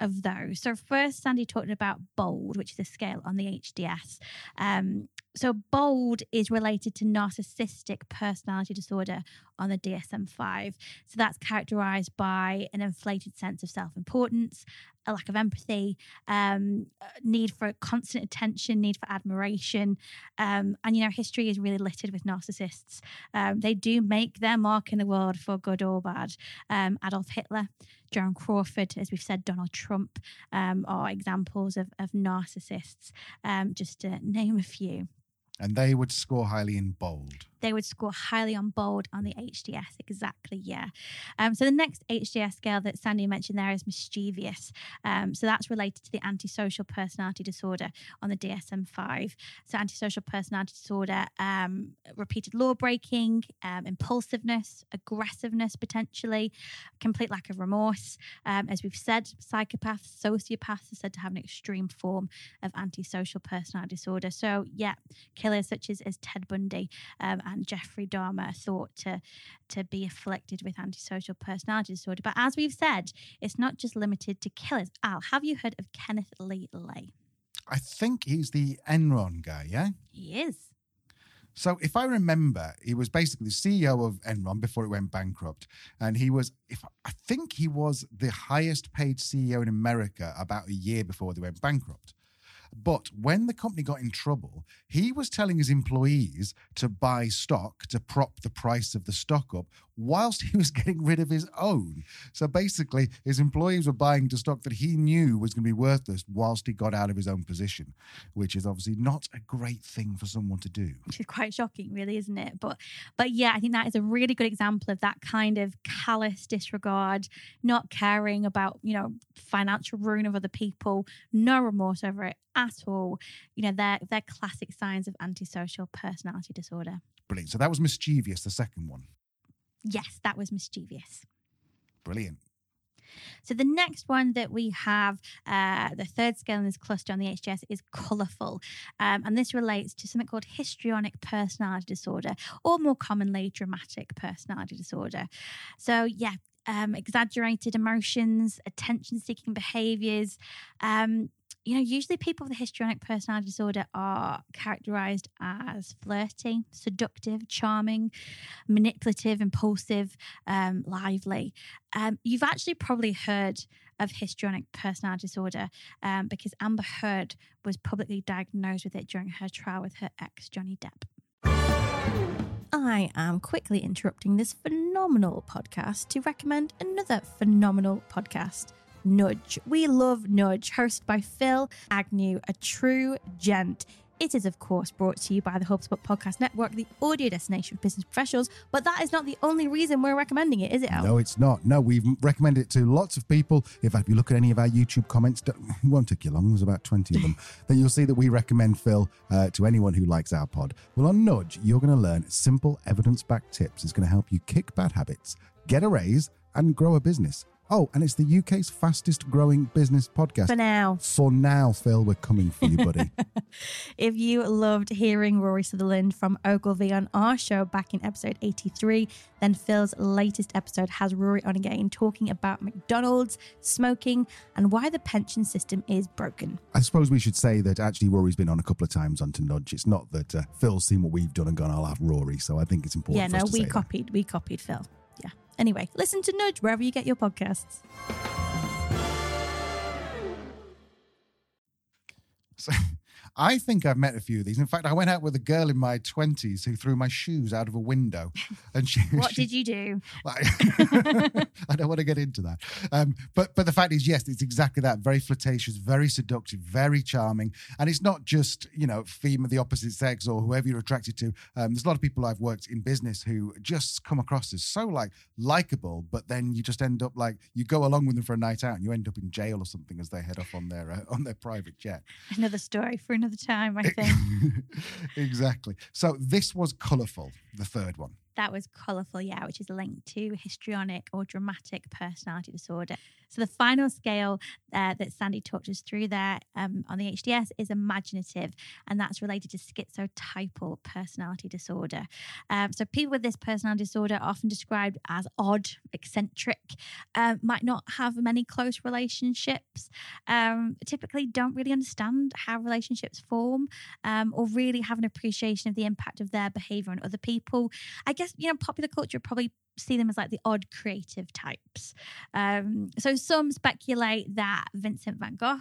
of those. So first, Sandy talked about bold, which is a scale on the HDS. Um, so bold is related to narcissistic personality disorder on the DSM-5. So that's characterized by an inflated sense of self-importance, a lack of empathy, um, need for constant attention, need for admiration, um, and you know history is really littered with narcissists. Um, they do make their mark in the world for good or bad. Um, Adolf Hitler, Joan Crawford, as we've said, Donald Trump um, are examples of, of narcissists, um, just to name a few and they would score highly in bold. They would score highly on bold on the HDS. Exactly, yeah. Um, so the next HDS scale that Sandy mentioned there is mischievous. Um, so that's related to the antisocial personality disorder on the DSM 5. So antisocial personality disorder, um, repeated law breaking, um, impulsiveness, aggressiveness potentially, complete lack of remorse. Um, as we've said, psychopaths, sociopaths are said to have an extreme form of antisocial personality disorder. So yeah, killers such as, as Ted Bundy um, and Jeffrey Dahmer are thought to, to be afflicted with antisocial personality disorder. But as we've said, it's not just limited to killers. Al, have you heard of Kenneth Lee Lay? I think he's the Enron guy, yeah? He is. So if I remember, he was basically the CEO of Enron before it went bankrupt, and he was, if I think he was the highest paid CEO in America about a year before they went bankrupt. But when the company got in trouble, he was telling his employees to buy stock to prop the price of the stock up whilst he was getting rid of his own. So basically, his employees were buying the stock that he knew was going to be worthless whilst he got out of his own position, which is obviously not a great thing for someone to do. Which is quite shocking, really, isn't it? But but yeah, I think that is a really good example of that kind of callous disregard, not caring about, you know, financial ruin of other people, no remorse over it at all. You know, they're they're classic signs of antisocial personality disorder. Brilliant. So that was mischievous, the second one. Yes, that was mischievous. Brilliant. So the next one that we have, uh, the third scale in this cluster on the HDS is colourful. Um, and this relates to something called histrionic personality disorder, or more commonly, dramatic personality disorder. So, yeah, um, exaggerated emotions, attention seeking behaviors. Um, you know, usually people with a histrionic personality disorder are characterized as flirty, seductive, charming, manipulative, impulsive, um, lively. Um, you've actually probably heard of histrionic personality disorder um, because Amber Heard was publicly diagnosed with it during her trial with her ex, Johnny Depp. I am quickly interrupting this phenomenal podcast to recommend another phenomenal podcast. Nudge. We love Nudge, hosted by Phil Agnew, a true gent. It is, of course, brought to you by the HubSpot Podcast Network, the audio destination for business professionals. But that is not the only reason we're recommending it, is it, Al? No, it's not. No, we've recommended it to lots of people. In fact, if you look at any of our YouTube comments, it won't take you long, there's about 20 of them, then you'll see that we recommend Phil uh, to anyone who likes our pod. Well, on Nudge, you're going to learn simple evidence backed tips. It's going to help you kick bad habits, get a raise, and grow a business. Oh, and it's the UK's fastest growing business podcast. For now. For now, Phil, we're coming for you, buddy. if you loved hearing Rory Sutherland from Ogilvy on our show back in episode 83, then Phil's latest episode has Rory on again talking about McDonald's, smoking, and why the pension system is broken. I suppose we should say that actually Rory's been on a couple of times on to Nudge. It's not that uh, Phil's seen what we've done and gone, I'll have Rory. So I think it's important. Yeah, no, we say that. copied. We copied Phil. Anyway, listen to Nudge wherever you get your podcasts. So, I think I've met a few of these. In fact, I went out with a girl in my 20s who threw my shoes out of a window. And she, What she- did you do? Like, I don't want to get into that. Um, but but the fact is, yes, it's exactly that. Very flirtatious, very seductive, very charming. And it's not just, you know, female, the opposite sex or whoever you're attracted to. Um, there's a lot of people I've worked in business who just come across as so like likable, but then you just end up like you go along with them for a night out and you end up in jail or something as they head off on their uh, on their private jet. Another story for another time, I think. exactly. So this was colourful, the third one. that was colourful, yeah, which is linked to histrionic or dramatic personality disorder. So the final scale uh, that Sandy talked us through there um, on the HDS is imaginative, and that's related to schizotypal personality disorder. Um, so people with this personality disorder often described as odd, eccentric, um, might not have many close relationships, um, typically don't really understand how relationships form, um, or really have an appreciation of the impact of their behaviour on other people. I guess you know popular culture probably see them as like the odd creative types. Um, so some speculate that Vincent van Gogh,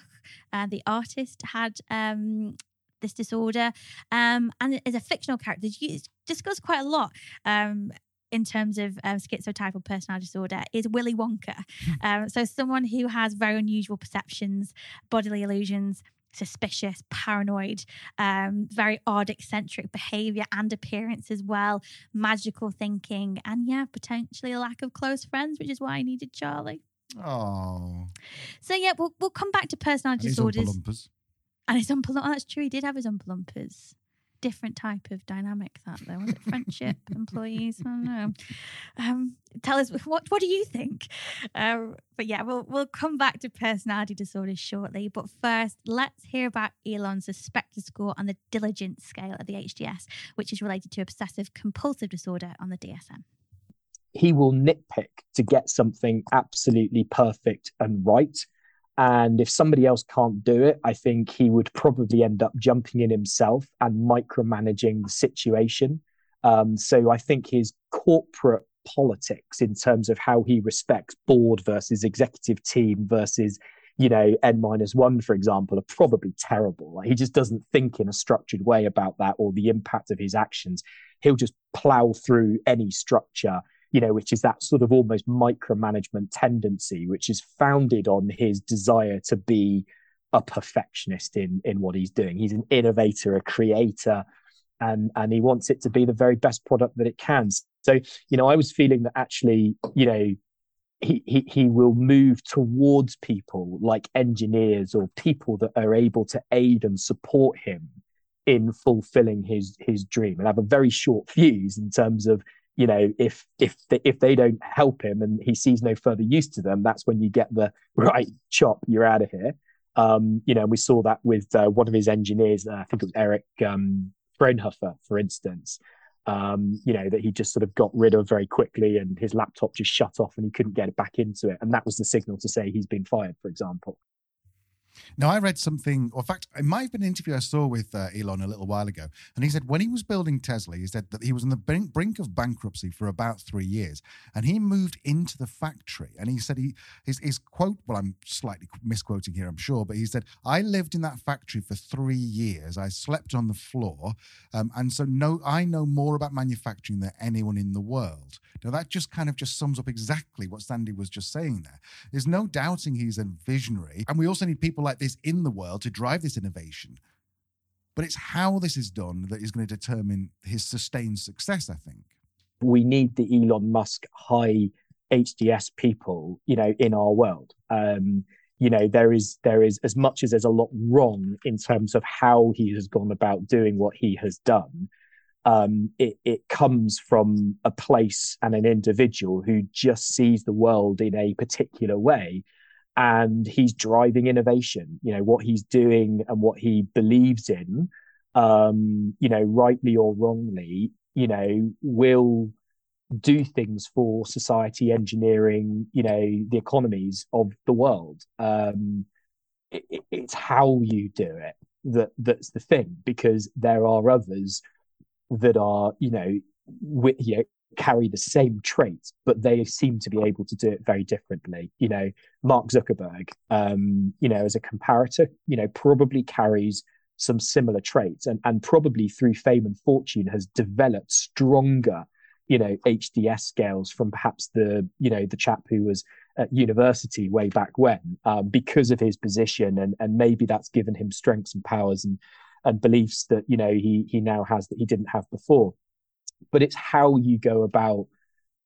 uh, the artist, had um, this disorder, um, and as a fictional character, used discussed quite a lot. Um, in terms of um, schizotypal personality disorder, is Willy Wonka. Um, so, someone who has very unusual perceptions, bodily illusions, suspicious, paranoid, um, very odd, eccentric behavior and appearance as well, magical thinking, and yeah, potentially a lack of close friends, which is why I needed Charlie. Oh. So yeah, we'll we'll come back to personality And disorders. Oompa-Loompas. And his umpa oh, that's true. He did have his Oompa-Loompas. Different type of dynamic that though. Was it friendship, employees? I don't know. Um, tell us what what do you think? Um, but yeah, we'll we'll come back to personality disorders shortly. But first, let's hear about Elon's suspected score on the diligence scale of the HDS, which is related to obsessive compulsive disorder on the DSM. he will nitpick to get something absolutely perfect and right. And if somebody else can't do it, I think he would probably end up jumping in himself and micromanaging the situation. Um, so I think his corporate politics in terms of how he respects board versus executive team versus you know n minus one for example are probably terrible like he just doesn't think in a structured way about that or the impact of his actions he'll just plow through any structure you know, which is that sort of almost micromanagement tendency, which is founded on his desire to be a perfectionist in in what he's doing. He's an innovator, a creator, and and he wants it to be the very best product that it can. So, you know, I was feeling that actually, you know, he, he he will move towards people like engineers or people that are able to aid and support him in fulfilling his his dream and have a very short fuse in terms of you know if if they, if they don't help him and he sees no further use to them that's when you get the right chop you're out of here. Um you know we saw that with uh, one of his engineers uh, i think it was eric um for instance. Um you know that he just sort of got rid of very quickly and his laptop just shut off and he couldn't get it back into it. And that was the signal to say he's been fired for example Now, I read something, or in fact, it might have been an interview I saw with uh, Elon a little while ago. And he said when he was building Tesla, he said that he was on the brink, brink of bankruptcy for about three years. And he moved into the factory. And he said, he his, his quote, well, I'm slightly misquoting here, I'm sure, but he said, I lived in that factory for three years. I slept on the floor. Um, and so no, I know more about manufacturing than anyone in the world. Now, that just kind of just sums up exactly what Sandy was just saying there. There's no doubting he's a visionary. And we also need people like this in the world to drive this innovation. But it's how this is done that is going to determine his sustained success, I think. we need the Elon Musk high HDS people, you know, in our world. Um, you know, there is there is as much as there's a lot wrong in terms of how he has gone about doing what he has done. Um, it, it comes from a place and an individual who just sees the world in a particular way and he's driving innovation you know what he's doing and what he believes in um you know rightly or wrongly you know will do things for society engineering you know the economies of the world. Um it, it- it's how you do it that that's the thing because there are others that are you know with you know carry the same traits but they seem to be able to do it very differently. You know mark zuckerberg um you know as a comparator you know probably carries some similar traits and and probably through fame and fortune has developed stronger you know hds scales from perhaps the you know the chap who was at university way back when um, because of his position and and maybe that's given him strengths and powers and and beliefs that you know he he now has that he didn't have before but it's how you go about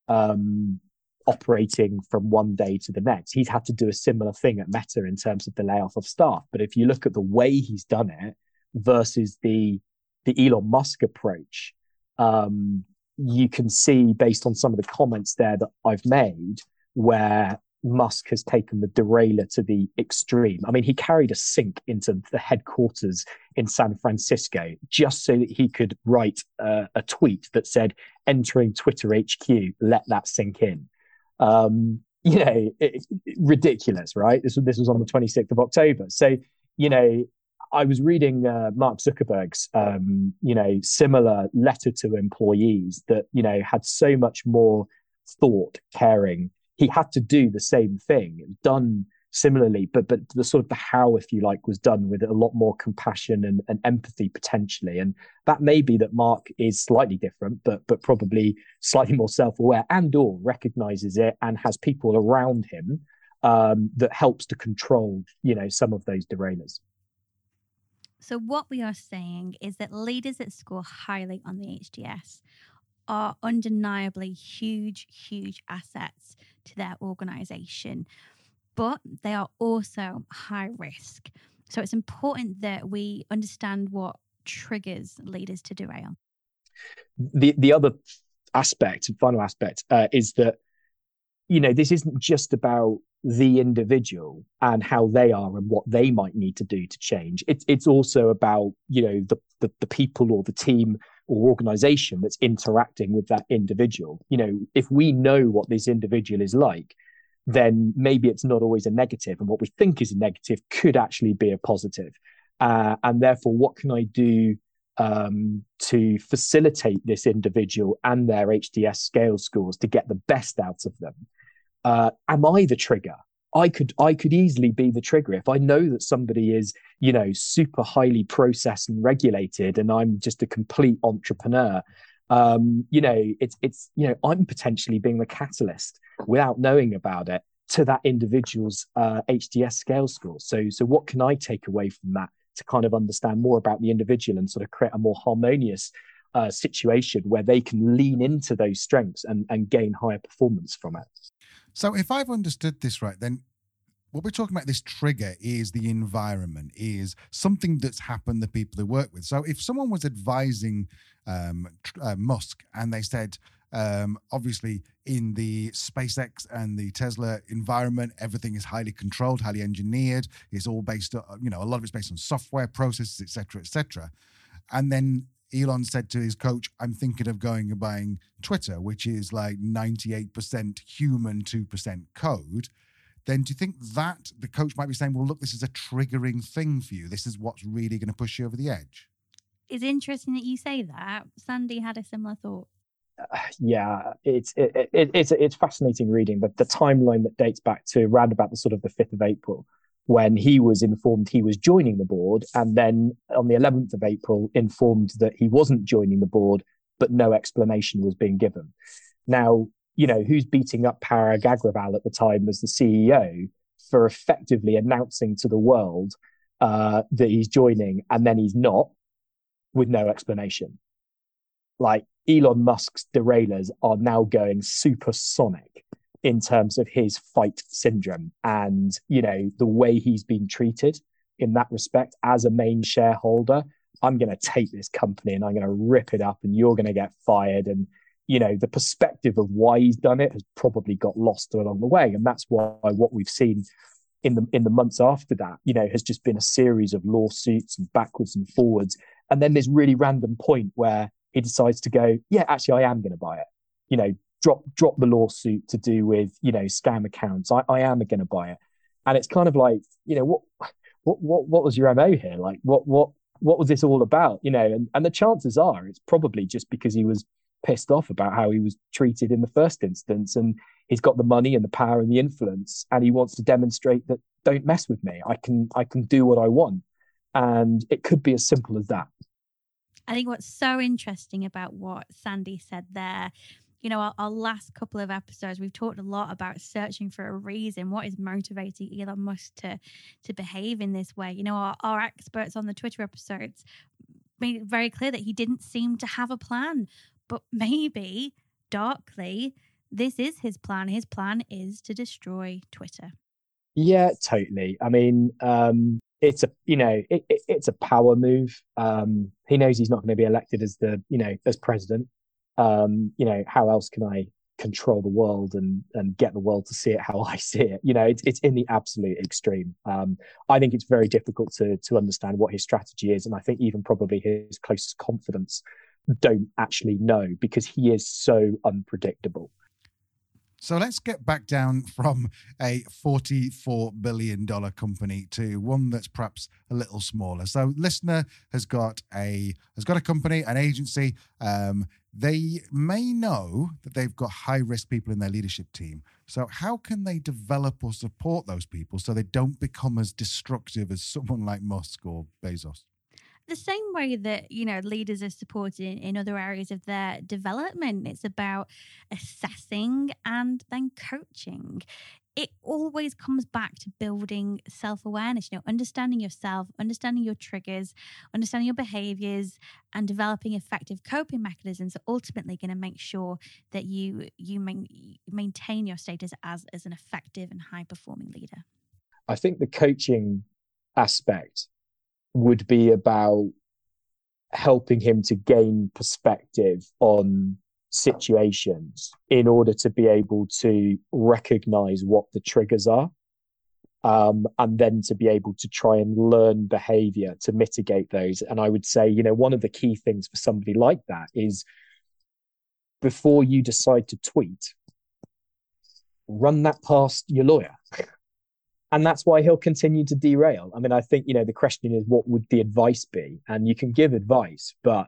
um operating from one day to the next. He's had to do a similar thing at meta in terms of the layoff of staff. But if you look at the way he's done it versus the the elon musk approach um you can see based on some of the comments there that i've made where Musk has taken the derailer to the extreme. I mean, he carried a sink into the headquarters in San Francisco just so that he could write uh, a tweet that said, entering Twitter HQ, let that sink in. Um, you know, it, it- ridiculous, right? This, was- this was on the 26th of October. So, you know, I was reading uh, Mark Zuckerberg's, um, you know, similar letter to employees that, you know, had so much more thought, caring. He had to do the same thing, done similarly, but but the sort of the how, if you like, was done with a lot more compassion and, and empathy potentially. And that may be that Mark is slightly different, but but probably slightly more self-aware and or recognizes it and has people around him um, that helps to control, you know, some of those derailers. So, what we are saying is that leaders that score highly on the HDS are undeniably huge, huge assets to their organization, but they are also high risk. So, it's important that we understand what triggers leaders to derail. The, the other aspect, final aspect, uh, is that, you know, this isn't just about the individual and how they are and what they might need to do to change. It's it's also about you know the, the the, people or the team or organization that's interacting with that individual. You know, if we know what this individual is like, then maybe it's not always a negative, and what we think is a negative could actually be a positive. Uh, and therefore, what can I do um, to facilitate this individual and their HDS scale scores to get the best out of them? uh, am I the trigger? I could I could easily be the trigger if I know that somebody is you know super highly processed and regulated, and I'm just a complete entrepreneur. Um, you know, it's it's you know I'm potentially being the catalyst without knowing about it to that individual's uh, HDS scale score. So so what can I take away from that to kind of understand more about the individual and sort of create a more harmonious uh, situation where they can lean into those strengths and, and gain higher performance from it. So, if I've understood this right, then what we're talking about this trigger is the environment, is something that's happened the people they work with. So, if someone was advising um, uh, Musk and they said, um, obviously, in the SpaceX and the Tesla environment, everything is highly controlled, highly engineered. It's all based, on, you know, a lot of it's based on software processes, etc., etc. And then Elon said to his coach, I'm thinking of going and buying Twitter, which is like 98% human, 2% code, then do you think that the coach might be saying, well, look, this is a triggering thing for you? This is what's really going to push you over the edge? It's interesting that you say that. Sandy had a similar thought. Uh, yeah, it's it, it, it's it's fascinating reading, but the timeline that dates back to around about the sort of the fifth of April, when he was informed he was joining the board, and then on the 11th of April, informed that he wasn't joining the board, but no explanation was being given. Now, you know, who's beating up Parag Agrawal at the time as the CEO for effectively announcing to the world uh, that he's joining and then he's not with no explanation. Like Elon Musk's derailers are now going supersonic in terms of his fight syndrome and you know the way he's been treated in that respect as a main shareholder. I'm going to take this company and i'm going to rip it up and you're going to get fired. And you know the perspective of why he's done it has probably got lost along the way. And that's why what we've seen in the in the months after that you know has just been a series of lawsuits and backwards and forwards. And then this really random point where he decides to go yeah actually i am going to buy it. You know drop drop the lawsuit to do with you know scam accounts. I, I am going to buy it, and it's kind of like you know what what what what was your mo here? Like what what what was this all about? You know, and and the chances are it's probably just because he was pissed off about how he was treated in the first instance, and he's got the money and the power and the influence, and he wants to demonstrate that don't mess with me. I can I can do what I want, and it could be as simple as that. I think what's so interesting about what Sandy said there you know, our, our, last couple of episodes, we've talked a lot about searching for a reason. What is motivating Elon Musk to to behave in this way? You know, our, our experts on the Twitter episodes made it very clear that he didn't seem to have a plan. But maybe darkly, this is his plan. His plan is to destroy Twitter. Yeah, totally. I mean, um, it's a you know it, it, it's a power move. Um, he knows he's not going to be elected as the you know as president um, you know, how else can I control the world and and get the world to see it how I see it? You know, it's it's in the absolute extreme. Um, I think it's very difficult to to understand what his strategy is, and I think even probably his closest confidence don't actually know because he is so unpredictable. So let's get back down from a $44 billion company to one that's perhaps a little smaller. So listener has got a has got a company, an agency. Um, they may know that they've got high risk people in their leadership team. So how can they develop or support those people so they don't become as destructive as someone like Musk or Bezos? the same way that you know leaders are supported in, in other areas of their development it's about assessing and then coaching it always comes back to building self-awareness you know understanding yourself understanding your triggers understanding your behaviors and developing effective coping mechanisms are ultimately going to make sure that you you main, maintain your status as as an effective and high performing leader. I think the coaching aspect would be about helping him to gain perspective on situations in order to be able to recognize what the triggers are um, and then to be able to try and learn behavior to mitigate those. And i would say you know one of the key things for somebody like that is before you decide to tweet run that past your lawyer. And that's why he'll continue to derail. I mean, I think you know the question is what would the advice be, and you can give advice, but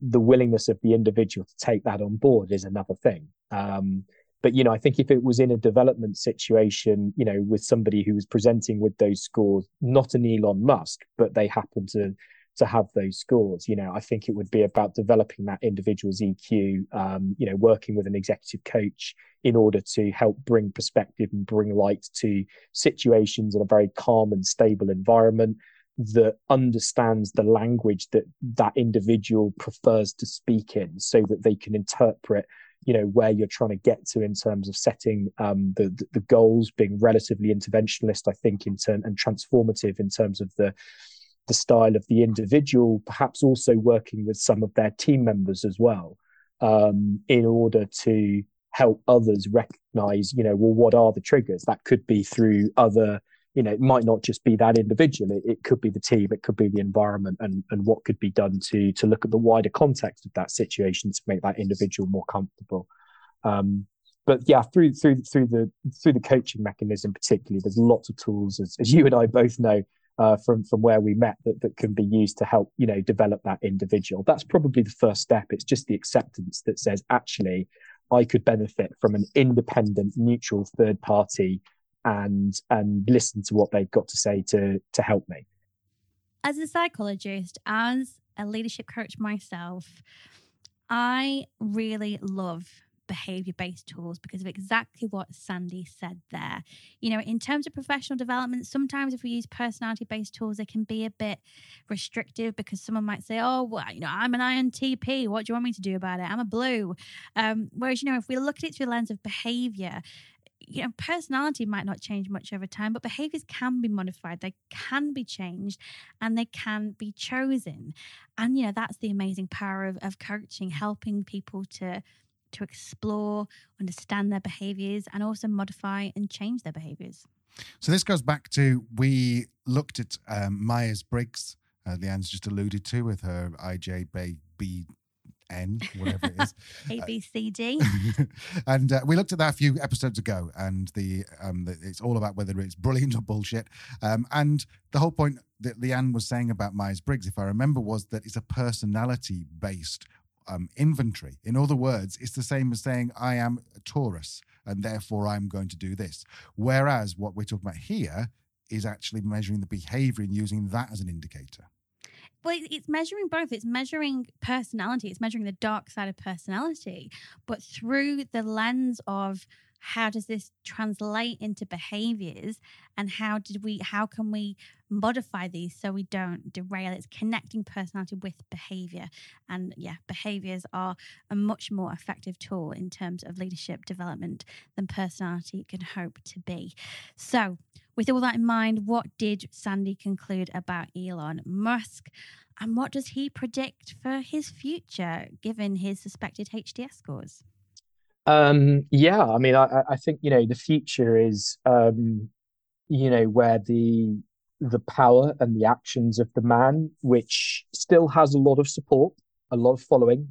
the willingness of the individual to take that on board is another thing. Um, but you know, I think if it was in a development situation, you know, with somebody who was presenting with those scores, not an Elon Musk, but they happen to to have those scores. You know, I think it would be about developing that individual's EQ, um, you know, working with an executive coach in order to help bring perspective and bring light to situations in a very calm and stable environment that understands the language that that individual prefers to speak in so that they can interpret you know where you're trying to get to in terms of setting um, the the goals being relatively interventionalist i think in turn and transformative in terms of the the style of the individual, perhaps also working with some of their team members as well, um, in order to help others recognize, you know, well, what are the triggers? That could be through other, you know, it might not just be that individual. It, it could be the team, it could be the environment, and and what could be done to to look at the wider context of that situation to make that individual more comfortable. Um, but yeah, through through through the through the coaching mechanism, particularly, there's lots of tools, as, as you and I both know, uh, from from where we met that, that can be used to help you know develop that individual that's probably the first step it's just the acceptance that says actually i could benefit from an independent neutral third party and and listen to what they've got to say to to help me as a psychologist as a leadership coach myself i really love behavior based tools because of exactly what Sandy said there. You know, in terms of professional development, sometimes if we use personality based tools, they can be a bit restrictive because someone might say, Oh, well, you know, I'm an INTP. What do you want me to do about it? I'm a blue. Um, whereas, you know, if we look at it through the lens of behavior, you know, personality might not change much over time, but behaviors can be modified, they can be changed, and they can be chosen. And, you know, that's the amazing power of, of coaching, helping people to to explore, understand their behaviors, and also modify and change their behaviors. So this goes back to we looked at um, Myers Briggs, uh, Leanne's just alluded to with her IJB N, whatever it is. A, B, C, D. and uh, we looked at that a few episodes ago, and the, um, the, it's all about whether it's brilliant or bullshit. Um, and the whole point that Leanne was saying about Myers Briggs, if I remember, was that it's a personality based um, inventory. In other words, it's the same as saying, I am a Taurus and therefore I'm going to do this. Whereas what we're talking about here is actually measuring the behavior and using that as an indicator. Well, it's measuring both. It's measuring personality. It's measuring the dark side of personality, but through the lens of how does this translate into behaviors and how did we how can we modify these so we don't derail it's connecting personality with behavior and yeah behaviors are a much more effective tool in terms of leadership development than personality can hope to be so with all that in mind what did sandy conclude about elon musk and what does he predict for his future given his suspected hds scores um, yeah, I mean, I, I think you know the future is um, you know where the the power and the actions of the man, which still has a lot of support, a lot of following.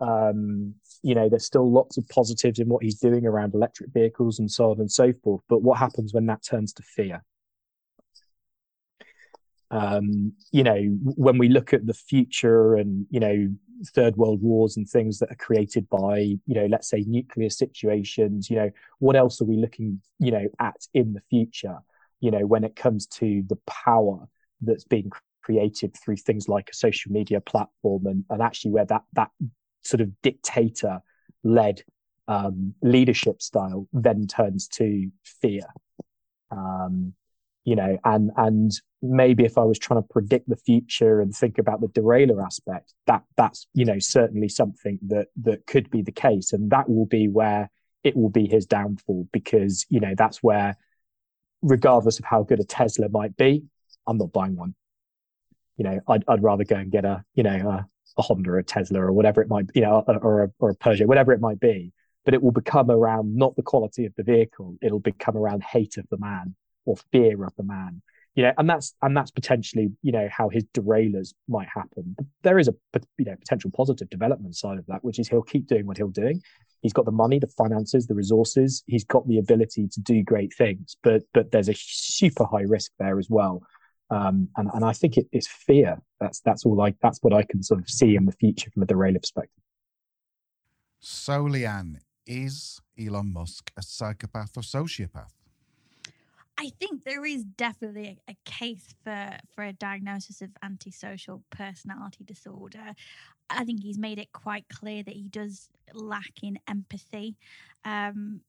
Um, you know, there's still lots of positives in what he's doing around electric vehicles and so on and so forth. But what happens when that turns to fear? Um, you know, when we look at the future and you know third world wars and things that are created by you know let's say nuclear situations you know what else are we looking you know at in the future you know when it comes to the power that's being created through things like a social media platform and, and actually where that that sort of dictator led um, leadership style then turns to fear. Um, you know and and maybe if i was trying to predict the future and think about the derailer aspect that that's you know certainly something that that could be the case. And that will be where it will be his downfall because you know that's where regardless of how good a tesla might be i'm not buying one. You know i'd, I'd rather go and get a you know a, honda or a tesla or whatever it might you know or a, or a peugeot whatever it might be but it will become around not the quality of the vehicle it'll become around hate of the man or fear of the man you know and that's and that's potentially you know how his derailers might happen. There is a you know potential positive development side of that which is he'll keep doing what he'll doing he's got the money the finances the resources he's got the ability to do great things but but there's a super high risk there as well um, and and I think it is fear. That's that's all I that's what I can sort of see in the future from a derailer perspective. So, Leanne, is Elon Musk a psychopath or sociopath? I think there is definitely a, a, case for for a diagnosis of antisocial personality disorder. I think he's made it quite clear that he does lack in empathy. Um,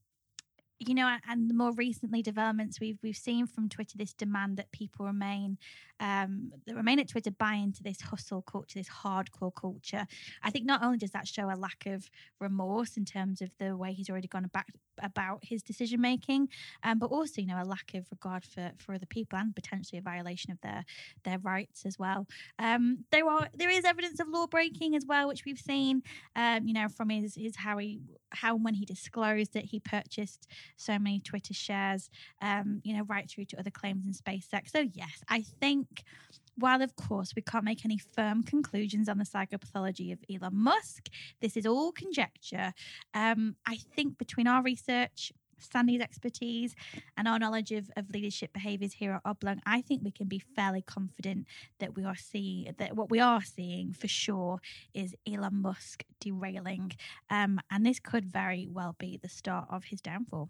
you know, and the more recently developments we've we've seen from Twitter, this demand that people remain um, that remain at Twitter buy into this hustle culture, this hardcore culture. I think not only does that show a lack of remorse in terms of the way he's already gone about about his decision making, um, but also you know a lack of regard for for other people and potentially a violation of their their rights as well. Um, there are there is evidence of law breaking as well, which we've seen. Um, you know, from his his how he how when he disclosed that he purchased so many Twitter shares, um, you know, right through to other claims in SpaceX. So, yes, I think while of course we can't make any firm conclusions on the psychopathology of Elon Musk, this is all conjecture. Um, I think between our research, Sandy's expertise, and our knowledge of, of leadership behaviours here at Oblong, I think we can be fairly confident that we are seeing that what we are seeing for sure is Elon Musk derailing, um, and this could very well be the start of his downfall.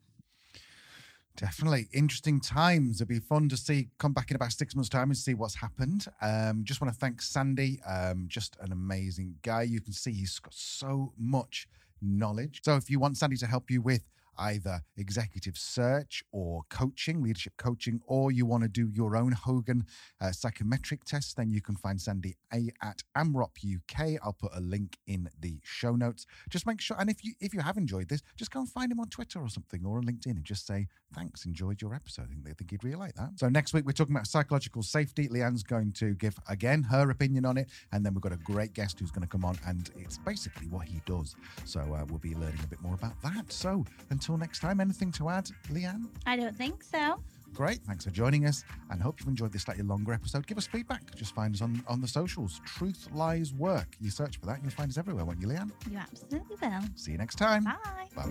Definitely interesting times. It'd be fun to see come back in about six months' time and see what's happened. Um, just want to thank Sandy, um, just an amazing guy. You can see he's got so much knowledge. So if you want Sandy to help you with either executive search or coaching, leadership coaching, or you want to do your own Hogan uh, psychometric test, then you can find Sandy A at AMROP UK. I'll put a link in the show notes. Just make sure, and if you if you have enjoyed this, just go and find him on Twitter or something or on LinkedIn and just say thanks, enjoyed your episode. I think they think he'd really like that. So next week we're talking about psychological safety. Leanne's going to give again her opinion on it, and then we've got a great guest who's going to come on, and it's basically what he does. So uh, we'll be learning a bit more about that. So until until next time, anything to add, Leanne? I don't think so. Great. Thanks for joining us and hope you've enjoyed this slightly longer episode. Give us feedback. Just find us on, on the socials. Truth Lies Work. You search for that and you'll find us everywhere, won't you, Leanne? You absolutely will. See you next time. Bye. Bye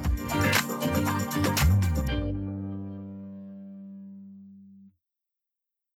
bye.